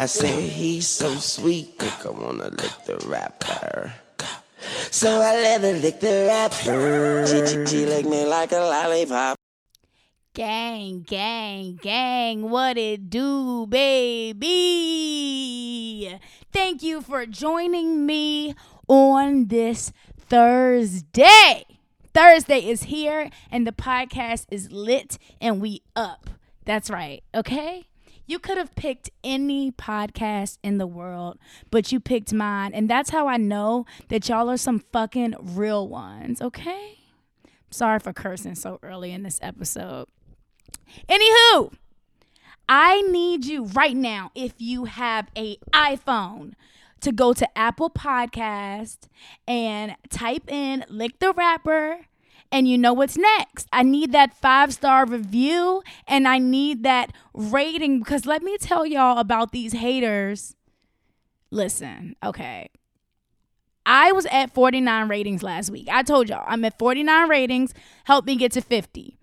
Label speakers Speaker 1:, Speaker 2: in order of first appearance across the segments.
Speaker 1: I say he's so sweet, I wanna lick the rapper. So I let her lick the rapper. She, she, she licked me like a lollipop.
Speaker 2: Gang, gang, gang, what it do, baby? Thank you for joining me on this Thursday. Thursday is here and the podcast is lit and we up. That's right, okay? You could have picked any podcast in the world, but you picked mine. And that's how I know that y'all are some fucking real ones, okay? Sorry for cursing so early in this episode. Anywho, I need you right now, if you have a iPhone, to go to Apple Podcast and type in Lick the Rapper and you know what's next? I need that five star review and I need that rating because let me tell y'all about these haters. Listen, okay. I was at 49 ratings last week. I told y'all I'm at 49 ratings. Help me get to 50.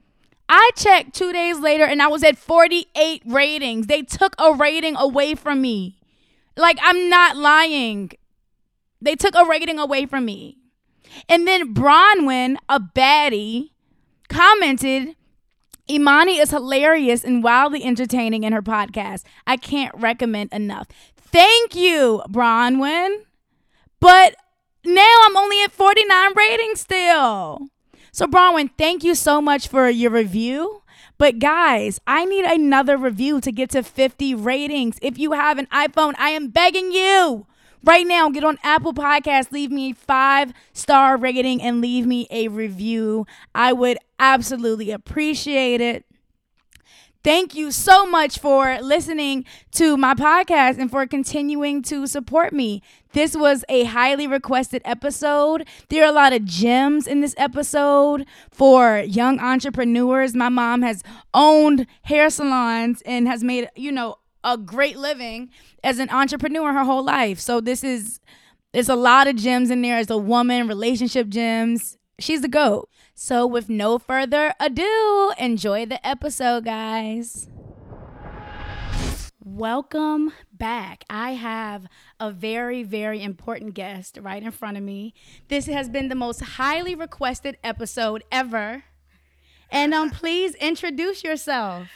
Speaker 2: I checked two days later and I was at 48 ratings. They took a rating away from me. Like, I'm not lying. They took a rating away from me. And then Bronwyn, a baddie, commented, Imani is hilarious and wildly entertaining in her podcast. I can't recommend enough. Thank you, Bronwyn. But now I'm only at 49 ratings still. So, Bronwyn, thank you so much for your review. But guys, I need another review to get to 50 ratings. If you have an iPhone, I am begging you right now get on apple podcast leave me a five star rating and leave me a review i would absolutely appreciate it Thank you so much for listening to my podcast and for continuing to support me. This was a highly requested episode. There are a lot of gems in this episode for young entrepreneurs. My mom has owned hair salons and has made, you know, a great living as an entrepreneur her whole life. So this is there's a lot of gems in there as a woman, relationship gems. She's the goat. So with no further ado, enjoy the episode, guys. Welcome back. I have a very, very important guest right in front of me. This has been the most highly requested episode ever. And um, please introduce yourself.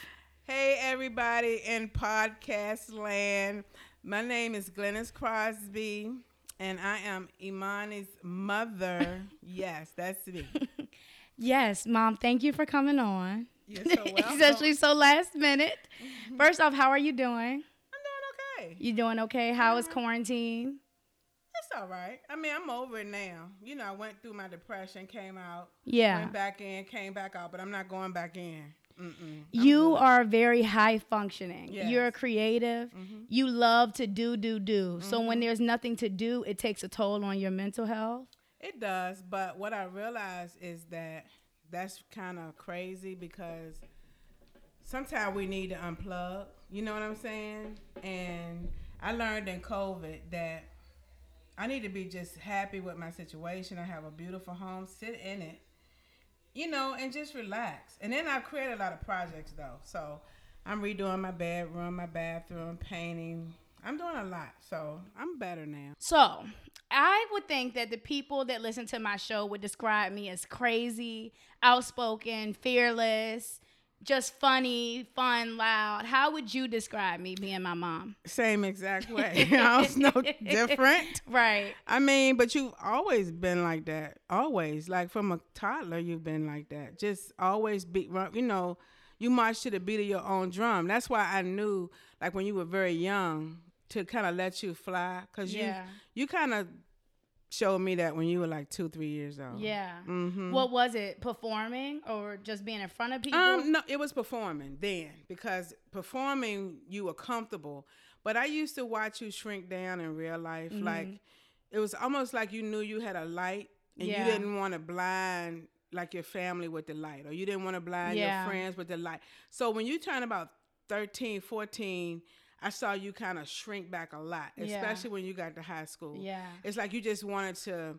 Speaker 3: Hey, everybody in podcast land. My name is Glennis Crosby, and I am Imani's mother. yes, that's me.
Speaker 2: yes, Mom, thank you for coming on.
Speaker 3: You're so welcome.
Speaker 2: Especially so last minute. Mm-hmm. First off, how are you doing? I'm
Speaker 3: doing okay.
Speaker 2: You doing okay? How is quarantine?
Speaker 3: It's all right. I mean, I'm over it now. You know, I went through my depression, came out.
Speaker 2: Yeah.
Speaker 3: Went back in, came back out, but I'm not going back in.
Speaker 2: Mm-mm. You are very high functioning. Yes. You're a creative. Mm-hmm. You love to do, do, do. Mm-hmm. So when mm-hmm. there's nothing to do, it takes a toll on your mental health.
Speaker 3: It does. But what I realize is that that's kind of crazy because sometimes we need to unplug. You know what I'm saying? And I learned in COVID that I need to be just happy with my situation. I have a beautiful home, sit in it you know, and just relax. And then I create a lot of projects though. So I'm redoing my bedroom, my bathroom, painting. I'm doing a lot. So I'm better now.
Speaker 2: So I would think that the people that listen to my show would describe me as crazy, outspoken, fearless, just funny, fun, loud. How would you describe me being my mom?
Speaker 3: Same exact way. I was no different.
Speaker 2: Right.
Speaker 3: I mean, but you've always been like that. Always. Like from a toddler, you've been like that. Just always beat, you know, you march to the beat of your own drum. That's why I knew, like when you were very young, to kind of let you fly. Because yeah. you, you kind of showed me that when you were like two, three years old.
Speaker 2: Yeah. Mm-hmm. What was it? Performing or just being in front of people?
Speaker 3: Um, no, it was performing then because performing you were comfortable. But I used to watch you shrink down in real life. Mm-hmm. Like it was almost like you knew you had a light and yeah. you didn't want to blind like your family with the light or you didn't want to blind yeah. your friends with the light. So when you turn about 13, 14, I saw you kind of shrink back a lot, especially yeah. when you got to high school.
Speaker 2: Yeah.
Speaker 3: It's like you just wanted to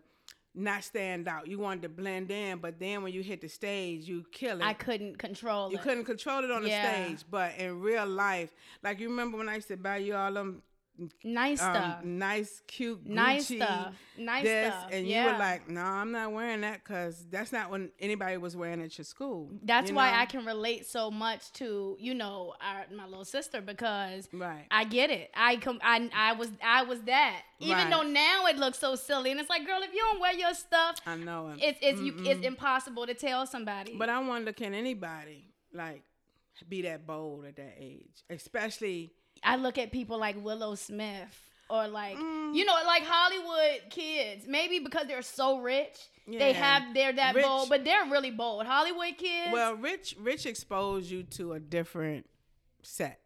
Speaker 3: not stand out. You wanted to blend in, but then when you hit the stage, you kill it.
Speaker 2: I couldn't control
Speaker 3: you
Speaker 2: it.
Speaker 3: You couldn't control it on the stage, but in real life, like you remember when I used to buy you all them
Speaker 2: Nice
Speaker 3: um,
Speaker 2: stuff.
Speaker 3: nice, cute, Gucci Nice
Speaker 2: stuff. Nice
Speaker 3: this,
Speaker 2: stuff.
Speaker 3: and you were like, "No, I'm not wearing that because that's not what anybody was wearing at your school."
Speaker 2: That's
Speaker 3: you
Speaker 2: why
Speaker 3: know?
Speaker 2: I can relate so much to you know our, my little sister because
Speaker 3: Right.
Speaker 2: I get it. I com- I I was I was that. Even
Speaker 3: Right.
Speaker 2: though now it looks so silly, and it's like, girl, if you don't wear your stuff,
Speaker 3: I know it.
Speaker 2: it's it's you, it's impossible to tell somebody.
Speaker 3: But I wonder, can anybody like be that bold at that age, especially?
Speaker 2: I look at people like Willow Smith or like
Speaker 3: Mm.
Speaker 2: you know like Hollywood kids. Maybe because they're so rich, they have they're that
Speaker 3: Rich-
Speaker 2: bold, but they're really bold. Hollywood kids.
Speaker 3: Well, rich, rich exposed you to a different set,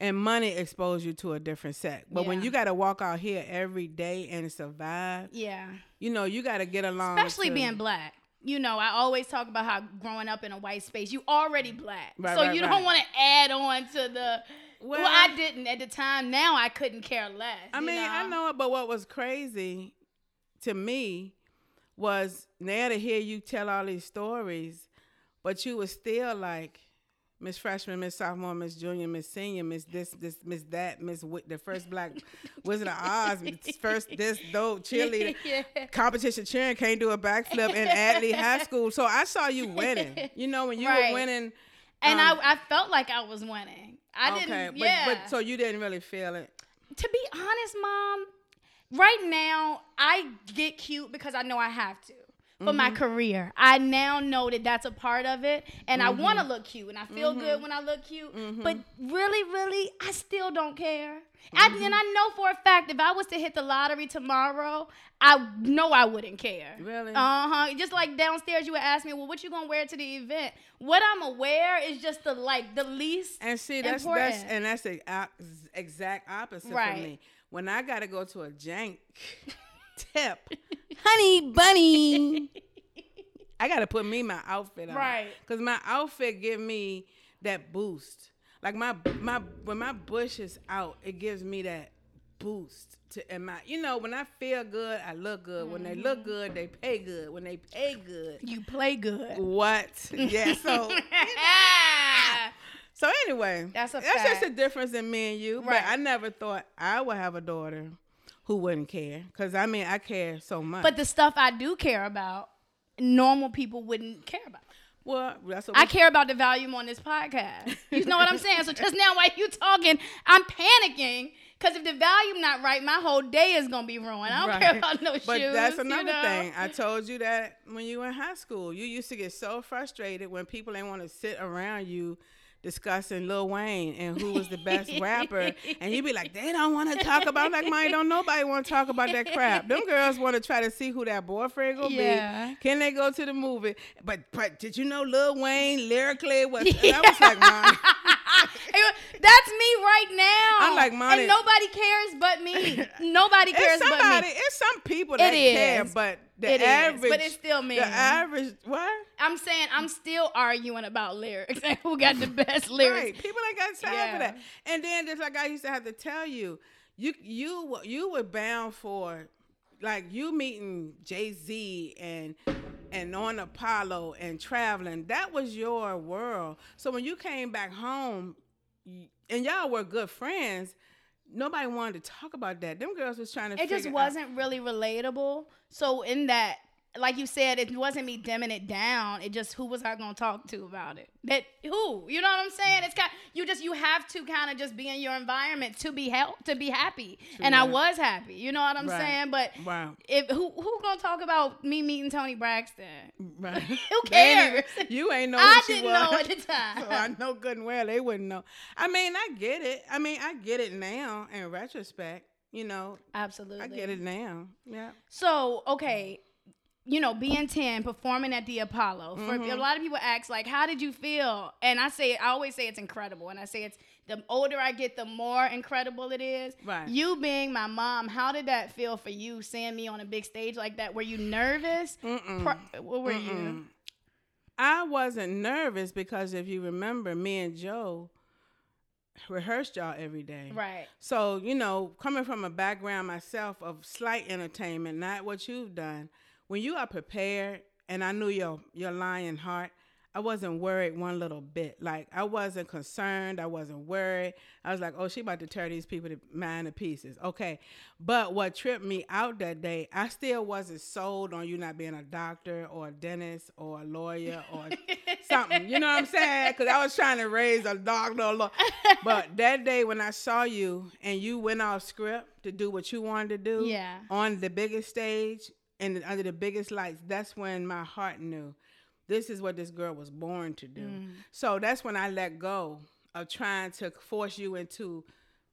Speaker 3: and money exposed you to a different set. But when you got to walk out here every day and survive,
Speaker 2: yeah.
Speaker 3: you know, you got to get along.
Speaker 2: especially
Speaker 3: to-
Speaker 2: being black. You know, I always talk about how growing up in a white space, you already black,
Speaker 3: Right,
Speaker 2: so
Speaker 3: right,
Speaker 2: you
Speaker 3: right.
Speaker 2: don't want to add on to the. Well,
Speaker 3: Well-
Speaker 2: I didn't at the time. Now I couldn't care less.
Speaker 3: I mean, I know it, but what was crazy to me was now to hear you tell all these stories, but you were still like Miss Freshman, Miss Sophomore, Miss Junior, Miss Senior, Miss this, this, Miss that, Miss Wi- the first Black Wizard of Oz, first this, dope cheerleader.
Speaker 2: yeah.
Speaker 3: Competition cheering can't do a backflip in Adley High School. So I saw you winning. You know, when you
Speaker 2: Right.
Speaker 3: were winning.
Speaker 2: And
Speaker 3: um,
Speaker 2: I, I felt like I was winning. I
Speaker 3: okay,
Speaker 2: didn't.
Speaker 3: but,
Speaker 2: yeah.
Speaker 3: but so you didn't really feel it.
Speaker 2: to be honest, mom, right now I get cute because I know I have to for my mm-hmm. career. I now know that that's a part of it, and I mm-hmm. want to look cute, and I feel good mm-hmm. when I look cute. But really, really, I still don't care. I, and I know for a fact if I was to hit the lottery tomorrow, I know I wouldn't care.
Speaker 3: Really?
Speaker 2: Uh huh. Just like downstairs, you would ask me, "Well, what you gonna wear to the event?" What I'm aware is just the like the least.
Speaker 3: And see, that's that's and that's the exact opposite
Speaker 2: Right.
Speaker 3: for me. When I gotta go to a jank tip, honey bunny, I gotta put me my outfit on,
Speaker 2: Right.
Speaker 3: Because my outfit give me that boost. Like my my when my bush is out, it gives me that boost to and my you know when I feel good, I look good. When they
Speaker 2: Mm-hmm.
Speaker 3: look good, they pay good. When they pay good,
Speaker 2: You play good.
Speaker 3: what? Yeah. So So anyway,
Speaker 2: That's a
Speaker 3: that's just a difference in me and you.
Speaker 2: Right.
Speaker 3: But I never thought I would have a daughter who wouldn't care. Cause I mean, I care so much.
Speaker 2: But the stuff I do care about, normal people wouldn't care about.
Speaker 3: well, that's what
Speaker 2: I care about the volume on this podcast. You know what I'm saying? So just now while you talking, I'm panicking because if the volume not right, my whole day is gonna be ruined. I don't care
Speaker 3: Right.
Speaker 2: about no
Speaker 3: But
Speaker 2: shoes.
Speaker 3: that's
Speaker 2: you
Speaker 3: another
Speaker 2: know?
Speaker 3: thing. I told you that when you were in high school, you used to get so frustrated when people didn't want to sit around you discussing Lil Wayne and who was the best rapper, and you'd be like, they don't want to talk about like mine. Don't nobody want to talk about that crap. Them girls want to try to see who that boyfriend gonna
Speaker 2: Yeah.
Speaker 3: be. Can they go to the movie? But but did you know Lil Wayne lyrically was? I was like, Mom,
Speaker 2: That's me right now.
Speaker 3: I'm like, Monty-
Speaker 2: and nobody cares but me. Nobody cares
Speaker 3: it's somebody.
Speaker 2: but me.
Speaker 3: It's some people that
Speaker 2: It
Speaker 3: care, but the
Speaker 2: It is,
Speaker 3: average,
Speaker 2: but it's still me.
Speaker 3: The average, what?
Speaker 2: I'm saying I'm still arguing about lyrics and who got the best lyrics.
Speaker 3: Right. People ain't got time
Speaker 2: Yeah.
Speaker 3: for that. And then just like I used to have to tell you, you you you were bound for like you meeting Jay Z and and on Apollo and traveling. That was your world. So when you came back home, and y'all were good friends. Nobody wanted to talk about that. Them girls was trying to.
Speaker 2: it just wasn't really relatable. So in that, like you said, it wasn't me dimming it down. It just who was I gonna talk to about it? That who? You know what I'm saying? It's kind. You just you have to kind of just be in your environment to be help to be happy. and I was happy. You know what I'm
Speaker 3: Right.
Speaker 2: saying? But
Speaker 3: Wow.
Speaker 2: if who who gonna talk about me meeting Toni Braxton?
Speaker 3: Right.
Speaker 2: Who
Speaker 3: They ain't
Speaker 2: cares?
Speaker 3: you ain't know
Speaker 2: I didn't
Speaker 3: was.
Speaker 2: know at the time.
Speaker 3: so I know good and well they wouldn't know. I mean, I get it. I mean, I get it now in retrospect. You know,
Speaker 2: Absolutely.
Speaker 3: I get it now. Yeah.
Speaker 2: So, okay, you know, being 10, performing at the Apollo. For
Speaker 3: Mm-hmm.
Speaker 2: a lot of people ask, like, how did you feel? And I say, I always say it's incredible. And I say it's the older I get, the more incredible it is.
Speaker 3: Right.
Speaker 2: You being my mom, how did that feel for you seeing me on a big stage like that? Were you nervous? Pro- what were you?
Speaker 3: I wasn't nervous because if you remember, me and Joe rehearsed y'all every day.
Speaker 2: Right.
Speaker 3: So, you know, coming from a background myself of slight entertainment, not what you've done, when you are prepared, and I knew your your lion heart, I wasn't worried one little bit. Like I wasn't concerned. I wasn't worried. I was like, oh, she about to tear these people to mind to pieces. Okay. But what tripped me out that day, I still wasn't sold on you not being a doctor or a dentist or a lawyer or something. You know what I'm saying? Because I was trying to raise a doctor. Or law. But that day when I saw you and you went off script to do what you wanted to do
Speaker 2: Yeah.
Speaker 3: on the biggest stage and under the biggest lights, that's when my heart knew this is what this girl was born to do. Mm. So that's when I let go of trying to force you into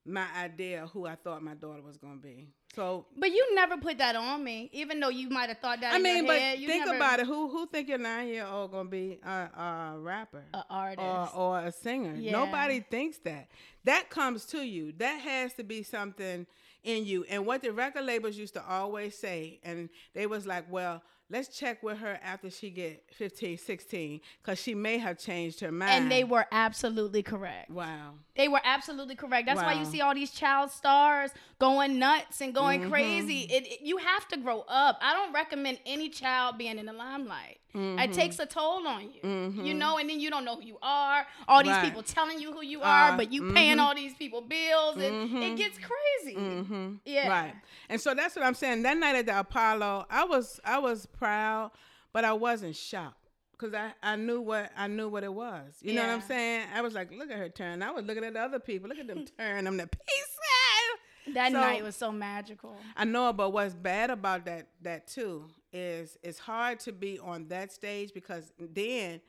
Speaker 3: my idea of who I thought my daughter was going to be. So
Speaker 2: But you never put that on me, even though you might have thought that.
Speaker 3: I
Speaker 2: in your
Speaker 3: mean, but
Speaker 2: head, you
Speaker 3: think
Speaker 2: never,
Speaker 3: about it. Who who think your nine year old gonna be a, a rapper?
Speaker 2: an artist.
Speaker 3: or, or a singer.
Speaker 2: Yeah.
Speaker 3: Nobody thinks that. That comes to you. That has to be something in you. And what the record labels used to always say, and they was like, well, let's check with her after she get 15, 16, because she may have changed her mind.
Speaker 2: and they were absolutely correct.
Speaker 3: Wow.
Speaker 2: They were absolutely correct. That's why you see all these child stars going nuts and going
Speaker 3: Mm-hmm.
Speaker 2: crazy. It, it- you have to grow up. I don't recommend any child being in the limelight.
Speaker 3: Mm-hmm.
Speaker 2: It takes a toll on you. You know, and then you don't know who you are. All these
Speaker 3: Right.
Speaker 2: people telling you who you are,
Speaker 3: Uh,
Speaker 2: but you paying all these people bills, and it gets crazy. Yeah.
Speaker 3: Mm-hmm. Right. And so that's what I'm saying. That night at the Apollo, I was I was proud, but I wasn't shocked. Cause I, I knew what I knew what it was. You know what I'm saying? I was like, look at her turn. I was looking at the other people. Look at them turn them to pieces.
Speaker 2: That
Speaker 3: So-
Speaker 2: night was so magical.
Speaker 3: I know, but what's bad about that that too is it's hard to be on that stage because then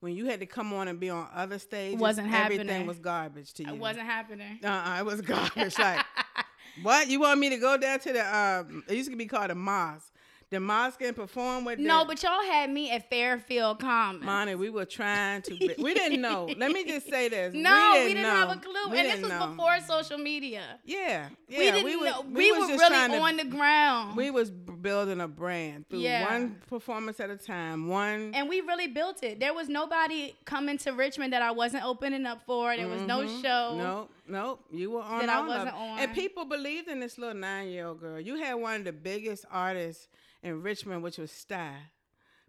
Speaker 3: when you had to come on and be on other stages,
Speaker 2: Wasn't happening.
Speaker 3: everything was garbage to you.
Speaker 2: It wasn't happening.
Speaker 3: Uh-uh, it was garbage. like, what? You want me to go down to the, um, it used to be called a mosque. The mosque and perform with
Speaker 2: No, but y'all had me at Fairfield Commons.
Speaker 3: Monty, we were trying to, be, we didn't know. Let me just say this.
Speaker 2: No,
Speaker 3: we
Speaker 2: we
Speaker 3: didn't,
Speaker 2: didn't,
Speaker 3: know.
Speaker 2: have a clue,
Speaker 3: We
Speaker 2: and this was
Speaker 3: know.
Speaker 2: before social media.
Speaker 3: Yeah, yeah.
Speaker 2: we didn't
Speaker 3: we was,
Speaker 2: know. We,
Speaker 3: was
Speaker 2: were really on the ground,
Speaker 3: We was building a brand through
Speaker 2: Yeah.
Speaker 3: one performance at a time. One,
Speaker 2: and we really built it. There was nobody coming to Richmond that I wasn't opening up for. There was no mm-hmm. show.
Speaker 3: No, no, you were on
Speaker 2: That I wasn't on.
Speaker 3: And people believed in this little nine-year-old girl. You had one of the biggest artists in Richmond, which was Sty.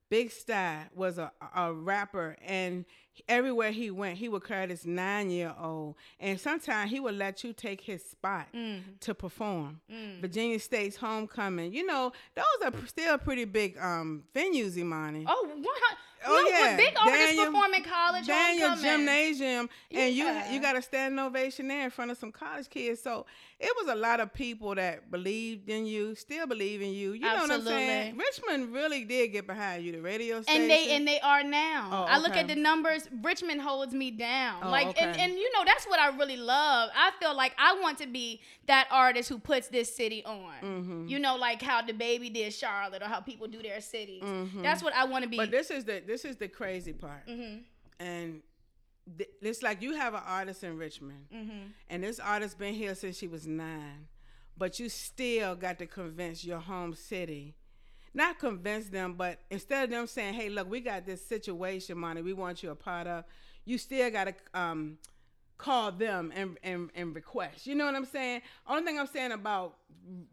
Speaker 3: Big Sty was a, a rapper, and everywhere he went, he would carry this nine-year-old, and sometimes he would let you take his spot
Speaker 2: Mm.
Speaker 3: to perform. Virginia State's homecoming, you know, those are still pretty big um, venues, Imani.
Speaker 2: Oh, one hundred.
Speaker 3: Oh,
Speaker 2: no,
Speaker 3: yeah.
Speaker 2: big artists
Speaker 3: Daniel-
Speaker 2: perform in college
Speaker 3: Daniel
Speaker 2: homecoming.
Speaker 3: Gymnasium, and
Speaker 2: Yeah.
Speaker 3: you you got a standing ovation there in front of some college kids. So it was a lot of people that believed in you, still believe in you. You know what I'm saying? Richmond really did get behind you. The radio station.
Speaker 2: And they and they are now.
Speaker 3: Oh,
Speaker 2: I look at the numbers. Richmond holds me down.
Speaker 3: Oh,
Speaker 2: like and,
Speaker 3: okay.
Speaker 2: and you know that's what I really love. I feel like I want to be that artist who puts this city on.
Speaker 3: Mm-hmm.
Speaker 2: You know, like how the baby did Charlotte or how people do their cities. That's what I want to be.
Speaker 3: Mm-hmm. but this is the this is the crazy part.
Speaker 2: Mm-hmm.
Speaker 3: And th- it's like you have an artist in Richmond,
Speaker 2: Mm-hmm.
Speaker 3: and this artist been here since she was nine, but you still got to convince your home city. Not convince them, but instead of them saying, "Hey, look, we got this situation, money. We want you a part of," you still got to um, call them and, and and request. You know what I'm saying? Only thing I'm saying about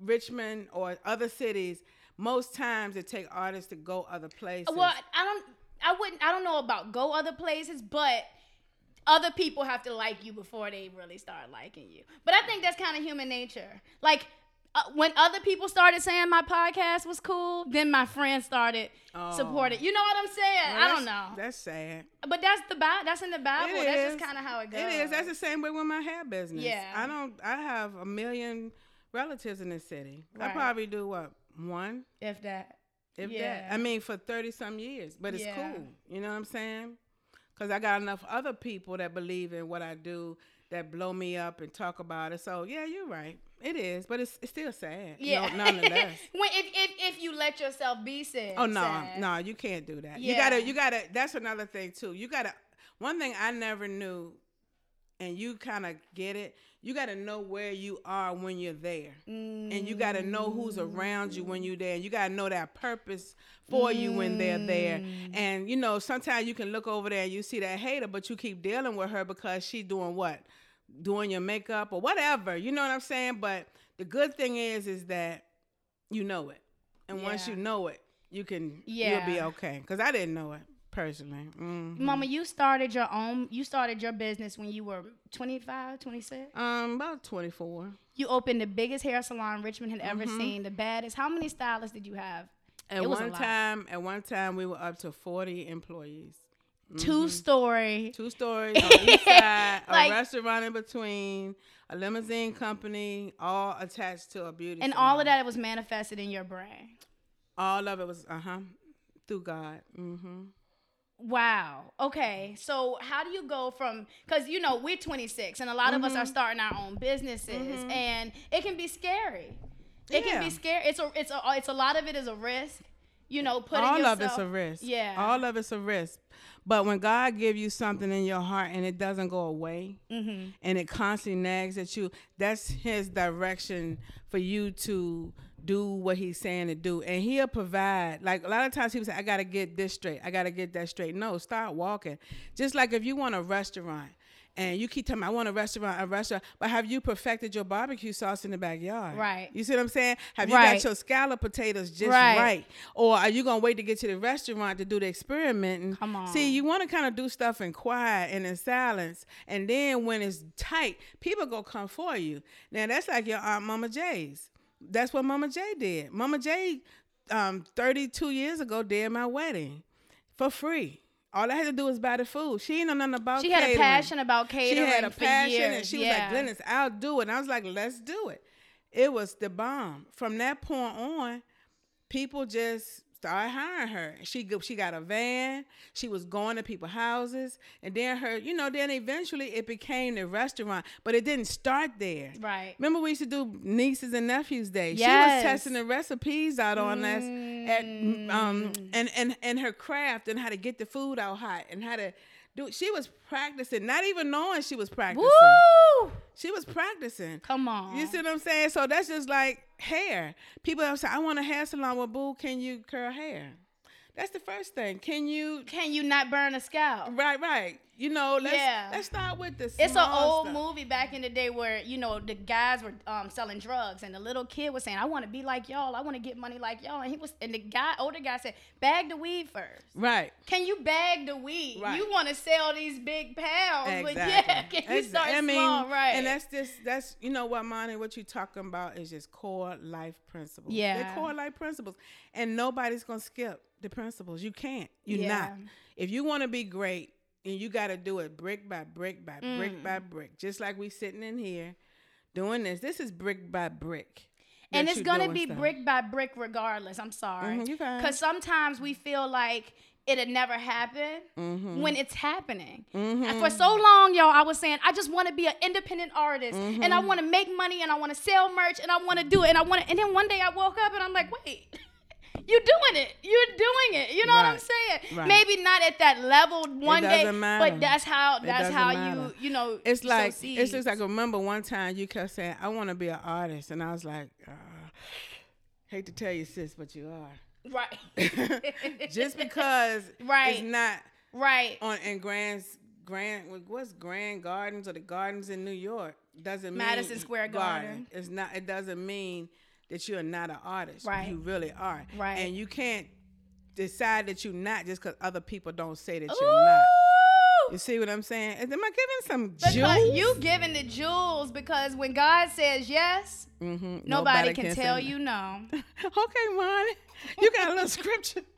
Speaker 3: Richmond or other cities, most times it take artists to go other places.
Speaker 2: well, I don't. I wouldn't. I don't know about go other places, but other people have to like you before they really start liking you. But I think that's kind of human nature. Like uh, when other people started saying my podcast was cool, then my friends started supporting. You know what I'm saying? I don't know.
Speaker 3: That's sad.
Speaker 2: but that's the Bible. That's in the Bible.
Speaker 3: It
Speaker 2: that's
Speaker 3: is.
Speaker 2: just kind of how it goes.
Speaker 3: It is. That's the same way with my hair business.
Speaker 2: Yeah.
Speaker 3: I don't. I have a million relatives in this city. I probably do what one,
Speaker 2: if that.
Speaker 3: if
Speaker 2: Yeah.
Speaker 3: that. I mean, for thirty some years, but it's
Speaker 2: Yeah.
Speaker 3: cool. You know what I'm saying? Because I got enough other people that believe in what I do that blow me up and talk about it. So yeah, you're right. It is, but it's, it's still sad.
Speaker 2: Yeah.
Speaker 3: No, nonetheless.
Speaker 2: when if, if if you let yourself be sad.
Speaker 3: Oh no,
Speaker 2: sad.
Speaker 3: no, you can't do that.
Speaker 2: Yeah.
Speaker 3: You gotta, you gotta. That's another thing too. You gotta. One thing I never knew, and you kind of get it. You gotta know where you are when you're there, and you gotta know who's around you when you're there. And you gotta know that purpose for you when they're there. Mm. And you know, sometimes you can look over there and you see that hater, but you keep dealing with her because she's doing what, doing your makeup or whatever. You know what I'm saying? But the good thing is, is that you know it, and once you know it, you can
Speaker 2: Yeah.
Speaker 3: you'll be okay. Cause I didn't know it. Personally. Mm.
Speaker 2: Mama, you started your own. You started your business when you were 25, 26.
Speaker 3: Um, about twenty four.
Speaker 2: You opened the biggest hair salon Richmond had ever seen, the baddest. How many stylists did you have?
Speaker 3: At
Speaker 2: It
Speaker 3: one time, at one time, we were up to forty employees.
Speaker 2: Two story.
Speaker 3: Two stories on each side,
Speaker 2: Like-
Speaker 3: a restaurant in between, a limousine company, all attached to a beauty.
Speaker 2: And
Speaker 3: salon.
Speaker 2: all of that was manifested in your brain.
Speaker 3: all of it was uh huh through God. Mm-hmm.
Speaker 2: Wow. Okay. So how do you go from because you know we're 26 and a lot of us
Speaker 3: Mm-hmm.
Speaker 2: are starting our own businesses and it can be scary. It can be scary. It's a it's a it's a lot of it is a risk. You know, putting
Speaker 3: all
Speaker 2: yourself,
Speaker 3: of it's a risk.
Speaker 2: Yeah.
Speaker 3: all of it's a risk. But when God give you something in your heart and it doesn't go away,
Speaker 2: Mm-hmm.
Speaker 3: and it constantly nags at you, that's His direction for you to do what He's saying to do, and He'll provide. Like a lot of times, people say, "I got to get this straight. I got to get that straight." No, start walking. Just like if you want a restaurant. And you keep telling me, I want a restaurant, a restaurant. But have you perfected your barbecue sauce in the backyard?
Speaker 2: Right.
Speaker 3: You see what I'm saying? Have you
Speaker 2: Right.
Speaker 3: got your scallop potatoes just
Speaker 2: Right.
Speaker 3: right? Or are you gonna wait to get to the restaurant to do the experimenting?
Speaker 2: Come on.
Speaker 3: See, you want to kind of do stuff in quiet and in silence, and then when it's tight, people go come for you. Now that's like your aunt Mama J's. That's what Mama J did. Mama J, um, 32 years ago, did my wedding for free. All I had to do was buy the food. She didn't know nothing about. Catering.
Speaker 2: She had a passion about catering.
Speaker 3: She had a passion,
Speaker 2: years.
Speaker 3: and she
Speaker 2: yeah.
Speaker 3: was like, "Glennis, I'll do it." And I was like, "Let's do it." It was the bomb. From that point on, people just started hiring her. She she got a van. She was going to people's houses, and then her, you know, then eventually it became the restaurant. But it didn't start there.
Speaker 2: Right.
Speaker 3: Remember, we used to do nieces and nephews day.
Speaker 2: Yes.
Speaker 3: She was testing the recipes out on us at
Speaker 2: Mm.
Speaker 3: um and and and her craft and how to get the food out hot and how to do. She was practicing, not even knowing she was practicing.
Speaker 2: Woo!
Speaker 3: She was practicing.
Speaker 2: Come on.
Speaker 3: You see what I'm saying? So that's just like hair. People have said, I want a hair salon. Well, boo, can you curl hair? That's the first thing. Can you?
Speaker 2: Can you not burn a scalp?
Speaker 3: Right, right. You know, let's
Speaker 2: Yeah.
Speaker 3: let's start with the.
Speaker 2: It's an old
Speaker 3: stuff.
Speaker 2: movie back in the day where you know the guys were um, selling drugs, and the little kid was saying, "I want to be like y'all. I want to get money like y'all." And he was, and the guy, older guy, said, "Bag the weed first.
Speaker 3: Right.
Speaker 2: Can you bag the weed?
Speaker 3: Right.
Speaker 2: You want to sell these big pounds, but
Speaker 3: Exactly.
Speaker 2: yeah, can you start
Speaker 3: I mean,
Speaker 2: small, right?
Speaker 3: And that's just that's you know what, Monty, what you talking about is just core life principles.
Speaker 2: Yeah.
Speaker 3: They're core life principles. And nobody's gonna skip the principles. You can't. You're
Speaker 2: Yeah.
Speaker 3: not. If you wanna be great, and you gotta do it brick by brick by brick
Speaker 2: Mm.
Speaker 3: by brick. Just like we sitting in here doing this. This is brick by brick.
Speaker 2: and it's gonna be
Speaker 3: stuff.
Speaker 2: brick by brick regardless. I'm sorry, because sometimes we feel like it'll never happen
Speaker 3: Mm-hmm.
Speaker 2: when it's happening. And for so long, y'all, I was saying I just want to be an independent artist, and I
Speaker 3: Mm-hmm.
Speaker 2: want to make money, and I want to sell merch, and I want to do it, and I want to. And then one day I woke up and I'm like, wait. You're doing it. You're doing it. You know what I'm saying?
Speaker 3: Right.
Speaker 2: Maybe not at that level one day,
Speaker 3: matter.
Speaker 2: but that's how that's how
Speaker 3: matter.
Speaker 2: you you know.
Speaker 3: It's like it's just like I remember one time you kept saying, "I want to be an artist," and I was like, uh, "Hate to tell you, sis, but you are."
Speaker 2: right,
Speaker 3: Just because
Speaker 2: Right.
Speaker 3: it's not
Speaker 2: right.
Speaker 3: on in grand Grand what's Grand Gardens or the gardens in New York doesn't mean
Speaker 2: Madison Square Garden.
Speaker 3: It's not. It doesn't mean that you're not an artist.
Speaker 2: Right.
Speaker 3: You really are.
Speaker 2: Right.
Speaker 3: And you can't decide that you're not just because other people don't say that you're not. You see what I'm saying? Am I giving some
Speaker 2: Because
Speaker 3: jewels?
Speaker 2: you giving the jewels because when God says yes,
Speaker 3: Mhm.
Speaker 2: nobody, can,
Speaker 3: say
Speaker 2: tell you no.
Speaker 3: okay, Monty. You got a little scripture.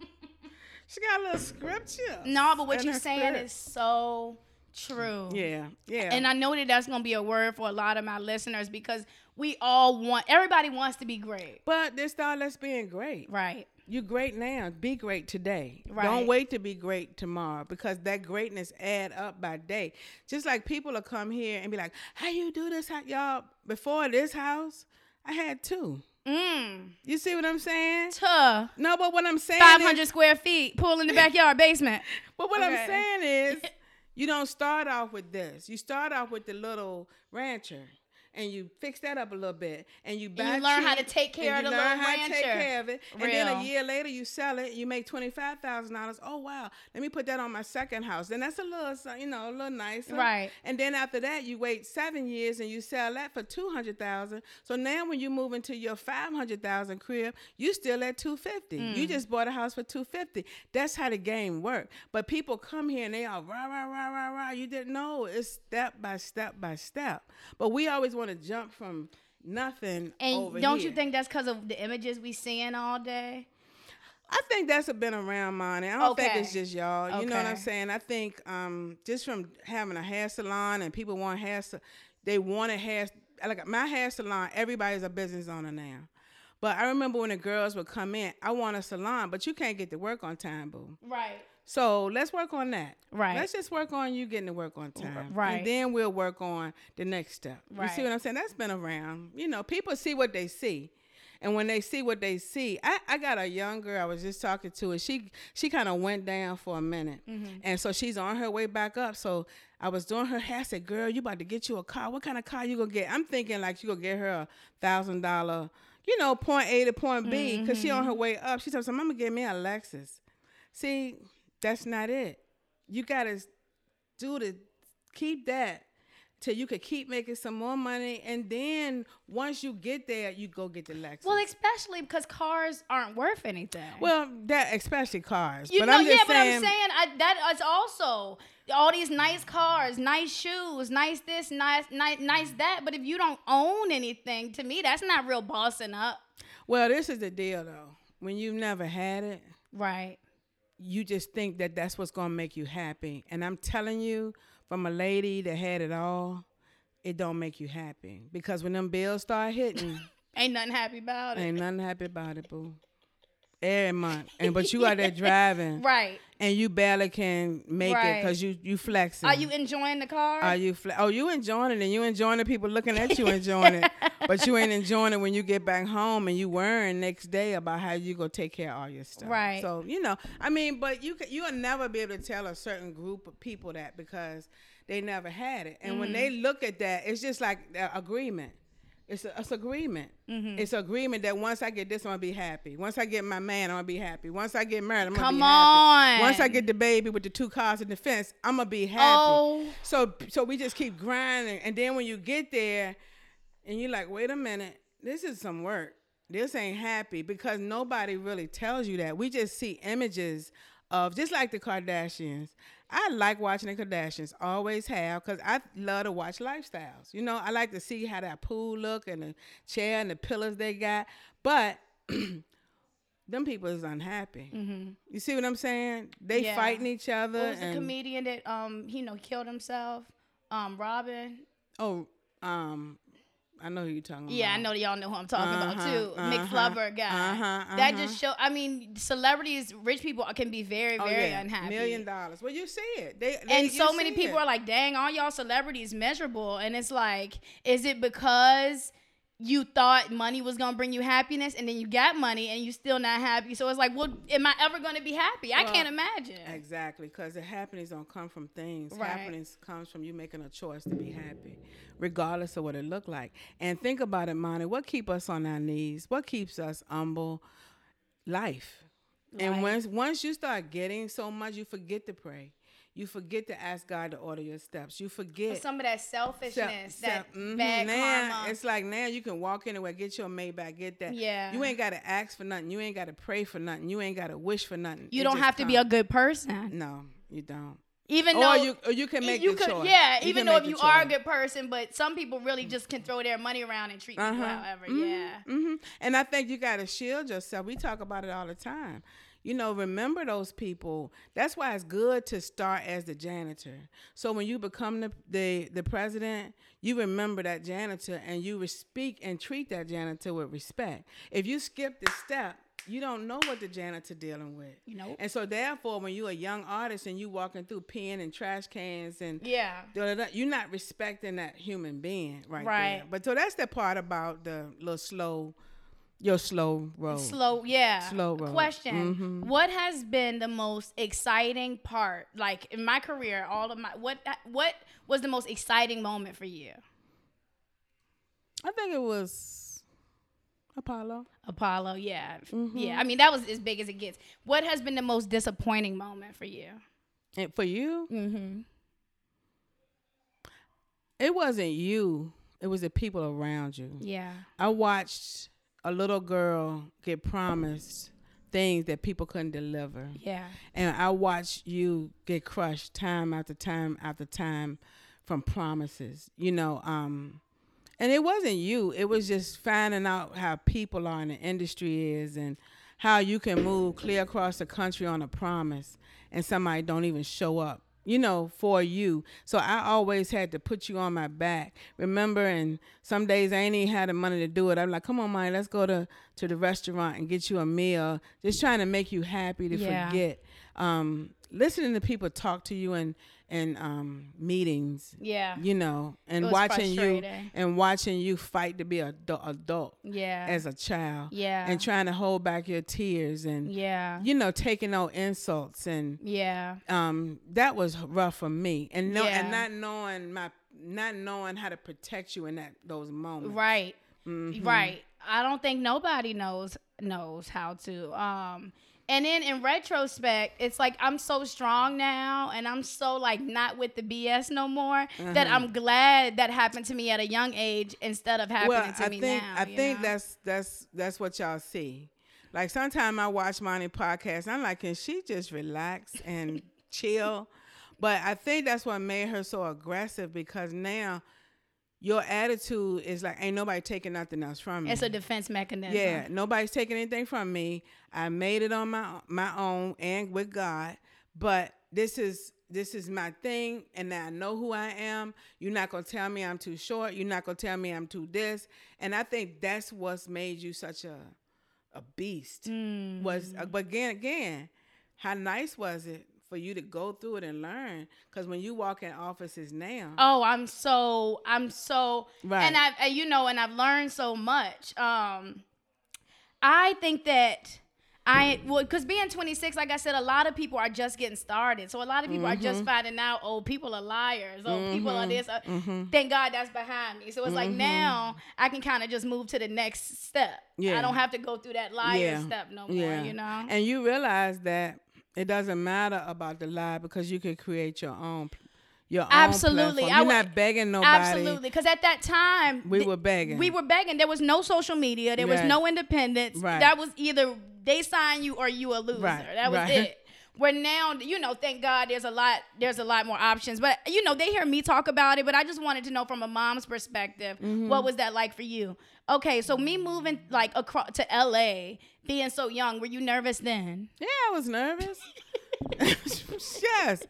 Speaker 3: She got a little scripture.
Speaker 2: No, but what you're saying
Speaker 3: spirit.
Speaker 2: is so true.
Speaker 3: Yeah, yeah.
Speaker 2: And I know that that's gonna be a word for a lot of my listeners because we all want everybody wants to be great,
Speaker 3: but this start let's being great.
Speaker 2: right?
Speaker 3: You're great now. Be great today.
Speaker 2: Right.
Speaker 3: Don't wait to be great tomorrow because that greatness add up by day. Just like people will come here and be like, "How you do this, how, y'all?" Before this house, I had two.
Speaker 2: Mm.
Speaker 3: You see what I'm saying?
Speaker 2: Tuh.
Speaker 3: No, but what I'm saying
Speaker 2: 500
Speaker 3: is,
Speaker 2: square feet, pool in the backyard, basement.
Speaker 3: But what
Speaker 2: Okay.
Speaker 3: I'm saying is, you don't start off with this. You start off with the little rancher. And you fix that up a little bit, and you
Speaker 2: you learn how to take care of
Speaker 3: you
Speaker 2: the
Speaker 3: learn
Speaker 2: little
Speaker 3: how to take
Speaker 2: rancher.
Speaker 3: care of it, and then a year later you sell it, you make twenty five thousand dollars. Oh wow, let me put that on my second house. Then that's a little, you know, a little nicer,
Speaker 2: Right.
Speaker 3: And then after that, you wait seven years and you sell that for two hundred thousand. So now when you move into your five hundred thousand crib, you still at two fifty.
Speaker 2: Mm.
Speaker 3: You just bought a house for two fifty. That's how the game works. But people come here and they are rah rah rah rah rah. You didn't know it's step by step by step. But we always want to jump from nothing
Speaker 2: And don't
Speaker 3: here.
Speaker 2: you think that's because of the images we seeing all day?
Speaker 3: I think that's been around money. I don't think it's just y'all. You know what I'm saying? I think um, just from having a hair salon and people want hair, they want a hair. Like my hair salon, everybody's a business owner now. But I remember when the girls would come in, I want a salon, but you can't get to work on time, boo.
Speaker 2: Right.
Speaker 3: So let's work on that.
Speaker 2: Right.
Speaker 3: Let's just work on you getting to work on time.
Speaker 2: Right.
Speaker 3: And then we'll work on the next step.
Speaker 2: Right.
Speaker 3: You see what I'm saying? That's been around. You know, people see what they see. And when they see what they see, I, I got a young girl I was just talking to, and she she kind of went down for a minute,
Speaker 2: Mm-hmm.
Speaker 3: and so she's on her way back up. So I was doing her hair. I said, "Girl, you about to get you a car? What kind of car you gonna get?" I'm thinking like you gonna get her a thousand dollar, you know, point A to point B, because she on
Speaker 2: Mm-hmm.
Speaker 3: her way up. She told me, "I'm gonna get me a Lexus." See, that's not it. You gotta do to keep that till you could keep making some more money, and then once you get there, you go get the Lexus.
Speaker 2: Well, especially because cars aren't worth anything.
Speaker 3: Well, that especially cars.
Speaker 2: you
Speaker 3: but
Speaker 2: know,
Speaker 3: I'm just
Speaker 2: yeah, but I'm saying I, that is also all these nice cars, nice shoes, nice this, nice, nice, nice that. But if you don't own anything, to me, that's not real bossing up.
Speaker 3: Well, this is the deal though. When you've never had it,
Speaker 2: Right.
Speaker 3: You just think that that's what's gonna make you happy. And I'm telling you, from a lady that had it all, it don't make you happy because when them bills start hitting.
Speaker 2: Ain't nothing happy about it.
Speaker 3: Ain't nothing happy about it, boo. Every month, and but you out there driving,
Speaker 2: Right.
Speaker 3: and you barely can make it because you you flexing.
Speaker 2: Are you enjoying the car?
Speaker 3: Are you fle- oh you enjoying it and you enjoying the people looking at you enjoying it, but you ain't enjoying it when you get back home and you worrying next day about how you gonna take care of all your stuff.
Speaker 2: Right.
Speaker 3: So you know, I mean, but you can, you'll never be able to tell a certain group of people that because they never had it, and when they
Speaker 2: Mm-hmm.
Speaker 3: look at that, it's just like agreement. It's a, it's agreement.
Speaker 2: Mm-hmm.
Speaker 3: It's agreement that once I get this, I'm gonna be happy. Once I get my man, I'm gonna be happy. Once I get married, I'm gonna
Speaker 2: Come
Speaker 3: be happy. Once I get the baby with the two cars in the fence, I'm gonna be happy.
Speaker 2: Oh.
Speaker 3: So so we just keep grinding, and then when you get there, and you're like, wait a minute, this is some work. This ain't happy because nobody really tells you that. We just see images of just like the Kardashians. I like watching the Kardashians, always have, because I love to watch lifestyles. You know, I like to see how that pool look and the chair and the pillars they got. But them people is unhappy. You see what I'm saying? They
Speaker 2: Mm-hmm. Yeah.
Speaker 3: fighting each other.
Speaker 2: What was the comedian that um you know killed himself? Um, Robin.
Speaker 3: Oh, um, I know who you're talking about.
Speaker 2: Yeah, I know y'all know who I'm talking about
Speaker 3: Uh-huh,
Speaker 2: too. Mick
Speaker 3: uh-huh,
Speaker 2: Flubber guy.
Speaker 3: uh-huh,
Speaker 2: That
Speaker 3: uh-huh.
Speaker 2: just show. I mean, celebrities, rich people can be very,
Speaker 3: Oh,
Speaker 2: very
Speaker 3: yeah.
Speaker 2: unhappy.
Speaker 3: Million dollars. Well, you see it. They, they
Speaker 2: and so many people
Speaker 3: it.
Speaker 2: are like, "Dang, all y'all celebrities measurable." And it's like, is it because you thought money was gonna bring you happiness, and then you got money, and you still not happy? So it's like, well, am I ever gonna be happy? I can't imagine.
Speaker 3: Exactly, because the happiness don't come from things.
Speaker 2: Right.
Speaker 3: Happiness comes from you making a choice to be happy, regardless of what it looked like. And think about it, Monty. What keep us on our knees? What keeps us humble? Life. And once once you start getting so much, you forget to pray. You forget to ask God to order your steps. You forget.
Speaker 2: Some of that selfishness,
Speaker 3: Self-
Speaker 2: that
Speaker 3: self- mhm.
Speaker 2: bad
Speaker 3: now,
Speaker 2: karma.
Speaker 3: It's like now you can walk anywhere, get your Maybach, get that.
Speaker 2: Yeah.
Speaker 3: You ain't got to ask for nothing. You ain't got to pray for nothing. You ain't got to wish for nothing.
Speaker 2: you
Speaker 3: It
Speaker 2: don't have to be a good person,
Speaker 3: No, you don't.
Speaker 2: even
Speaker 3: Or
Speaker 2: though
Speaker 3: you, or you can make
Speaker 2: you
Speaker 3: the
Speaker 2: could,
Speaker 3: choice.
Speaker 2: yeah.
Speaker 3: You
Speaker 2: even though if you are a good person, but some people really just can throw their money around and treat people
Speaker 3: Uh-huh.
Speaker 2: however.
Speaker 3: Mhm,
Speaker 2: Yeah.
Speaker 3: mhm. And I think you got to shield yourself. We talk about it all the time. You know, remember those people. That's why it's good to start as the janitor. So when you become the the, the president, you remember that janitor and you speak and treat that janitor with respect. If you skip the step, you don't know what the janitor dealing with.
Speaker 2: Nope.
Speaker 3: And so therefore, when you're a young artist and you walking through pen and trash cans and
Speaker 2: Yeah.
Speaker 3: da-da-da, you're not respecting that human being right,
Speaker 2: Right.
Speaker 3: there. But so that's the part about the little slow, your slow road.
Speaker 2: Slow, yeah.
Speaker 3: Slow road.
Speaker 2: Question:
Speaker 3: Mhm.
Speaker 2: What has been the most exciting part, like in my career? All of my what what was the most exciting moment for you?
Speaker 3: I think it was Apollo.
Speaker 2: Apollo, yeah.
Speaker 3: Mm-hmm.
Speaker 2: Yeah. I mean, that was as big as it gets. What has been the most disappointing moment for you?
Speaker 3: And for you,
Speaker 2: Mm-hmm.
Speaker 3: it wasn't you. It was the people around you.
Speaker 2: Yeah.
Speaker 3: I watched a little girl get promised things that people couldn't deliver.
Speaker 2: Yeah.
Speaker 3: And I watched you get crushed time after time after time from promises. You know, um and it wasn't you. It was just finding out how people are in the industry is and how you can move clear across the country on a promise and somebody don't even show up you know, for you. So I always had to put you on my back. Remember, and some days I ain't even had the money to do it. I'm like, come on, Mike, let's go to, to the restaurant and get you a meal. Just trying to make you happy to
Speaker 2: Yeah.
Speaker 3: forget. Um, listening to people talk to you in, in um, meetings,
Speaker 2: Yeah.
Speaker 3: you know, and watching you and watching you fight to be a adu- adult
Speaker 2: Yeah.
Speaker 3: as a child.
Speaker 2: Yeah.
Speaker 3: And trying to hold back your tears and,
Speaker 2: yeah.
Speaker 3: you know, taking no insults and
Speaker 2: Yeah.
Speaker 3: um that was rough for me and no
Speaker 2: Yeah.
Speaker 3: and not knowing my not knowing how to protect you in that those moments
Speaker 2: Right.
Speaker 3: Mm-hmm.
Speaker 2: Right. I don't think nobody knows knows how to. Um and then in retrospect, it's like I'm so strong now and I'm so like not with the BS no more that I'm glad that happened to me at a young age instead of happening
Speaker 3: Uh-huh. well
Speaker 2: to
Speaker 3: i
Speaker 2: me
Speaker 3: think
Speaker 2: now.
Speaker 3: i think
Speaker 2: know?
Speaker 3: that's that's that's what y'all see like sometimes i watch money podcast i'm like can she just relax and chill but i think that's what made her so aggressive because now your attitude is like ain't nobody taking nothing else from me
Speaker 2: it's a defense mechanism.
Speaker 3: Yeah, nobody's taking anything from me. I made it on my my own and with God. But this is this is my thing, and I know who I am. You're not gonna tell me I'm too short. You're not gonna tell me I'm too this. And I think that's what's made you such a a beast. Was uh, but again again, how nice was it for you to go through it and learn? Because when you walk in offices now,
Speaker 2: Oh, I'm so I'm so
Speaker 3: Right.
Speaker 2: and I've you know and I've learned so much. Um I think that I well because being 26, like I said, a lot of people are just getting started. So a lot of people are just
Speaker 3: Mm-hmm.
Speaker 2: finding out, oh, people are liars. Oh, people are this. Uh, Thank God that's behind me. So it's like now I can kind of just move to the next step.
Speaker 3: Yeah.
Speaker 2: I don't have to go through that liar step no more. You know.
Speaker 3: And you realize that it doesn't matter about the lie because you can create your own your own
Speaker 2: Absolutely.
Speaker 3: platform.
Speaker 2: I
Speaker 3: You're
Speaker 2: would-
Speaker 3: not begging nobody.
Speaker 2: Absolutely, because at that time
Speaker 3: We
Speaker 2: th-
Speaker 3: were begging.
Speaker 2: We were begging. There was no social media. There was no independence.
Speaker 3: Right.
Speaker 2: That was either they sign you or you a loser.
Speaker 3: Right,
Speaker 2: That was
Speaker 3: right.
Speaker 2: it. Where now, you know, thank God, there's a lot. There's a lot more options. But you know, they hear me talk about it. But I just wanted to know from a mom's perspective,
Speaker 3: Mm-hmm.
Speaker 2: what was that like for you? Okay, so me moving like across to LA, being so young, were you nervous then?
Speaker 3: Yeah, I was nervous. yes.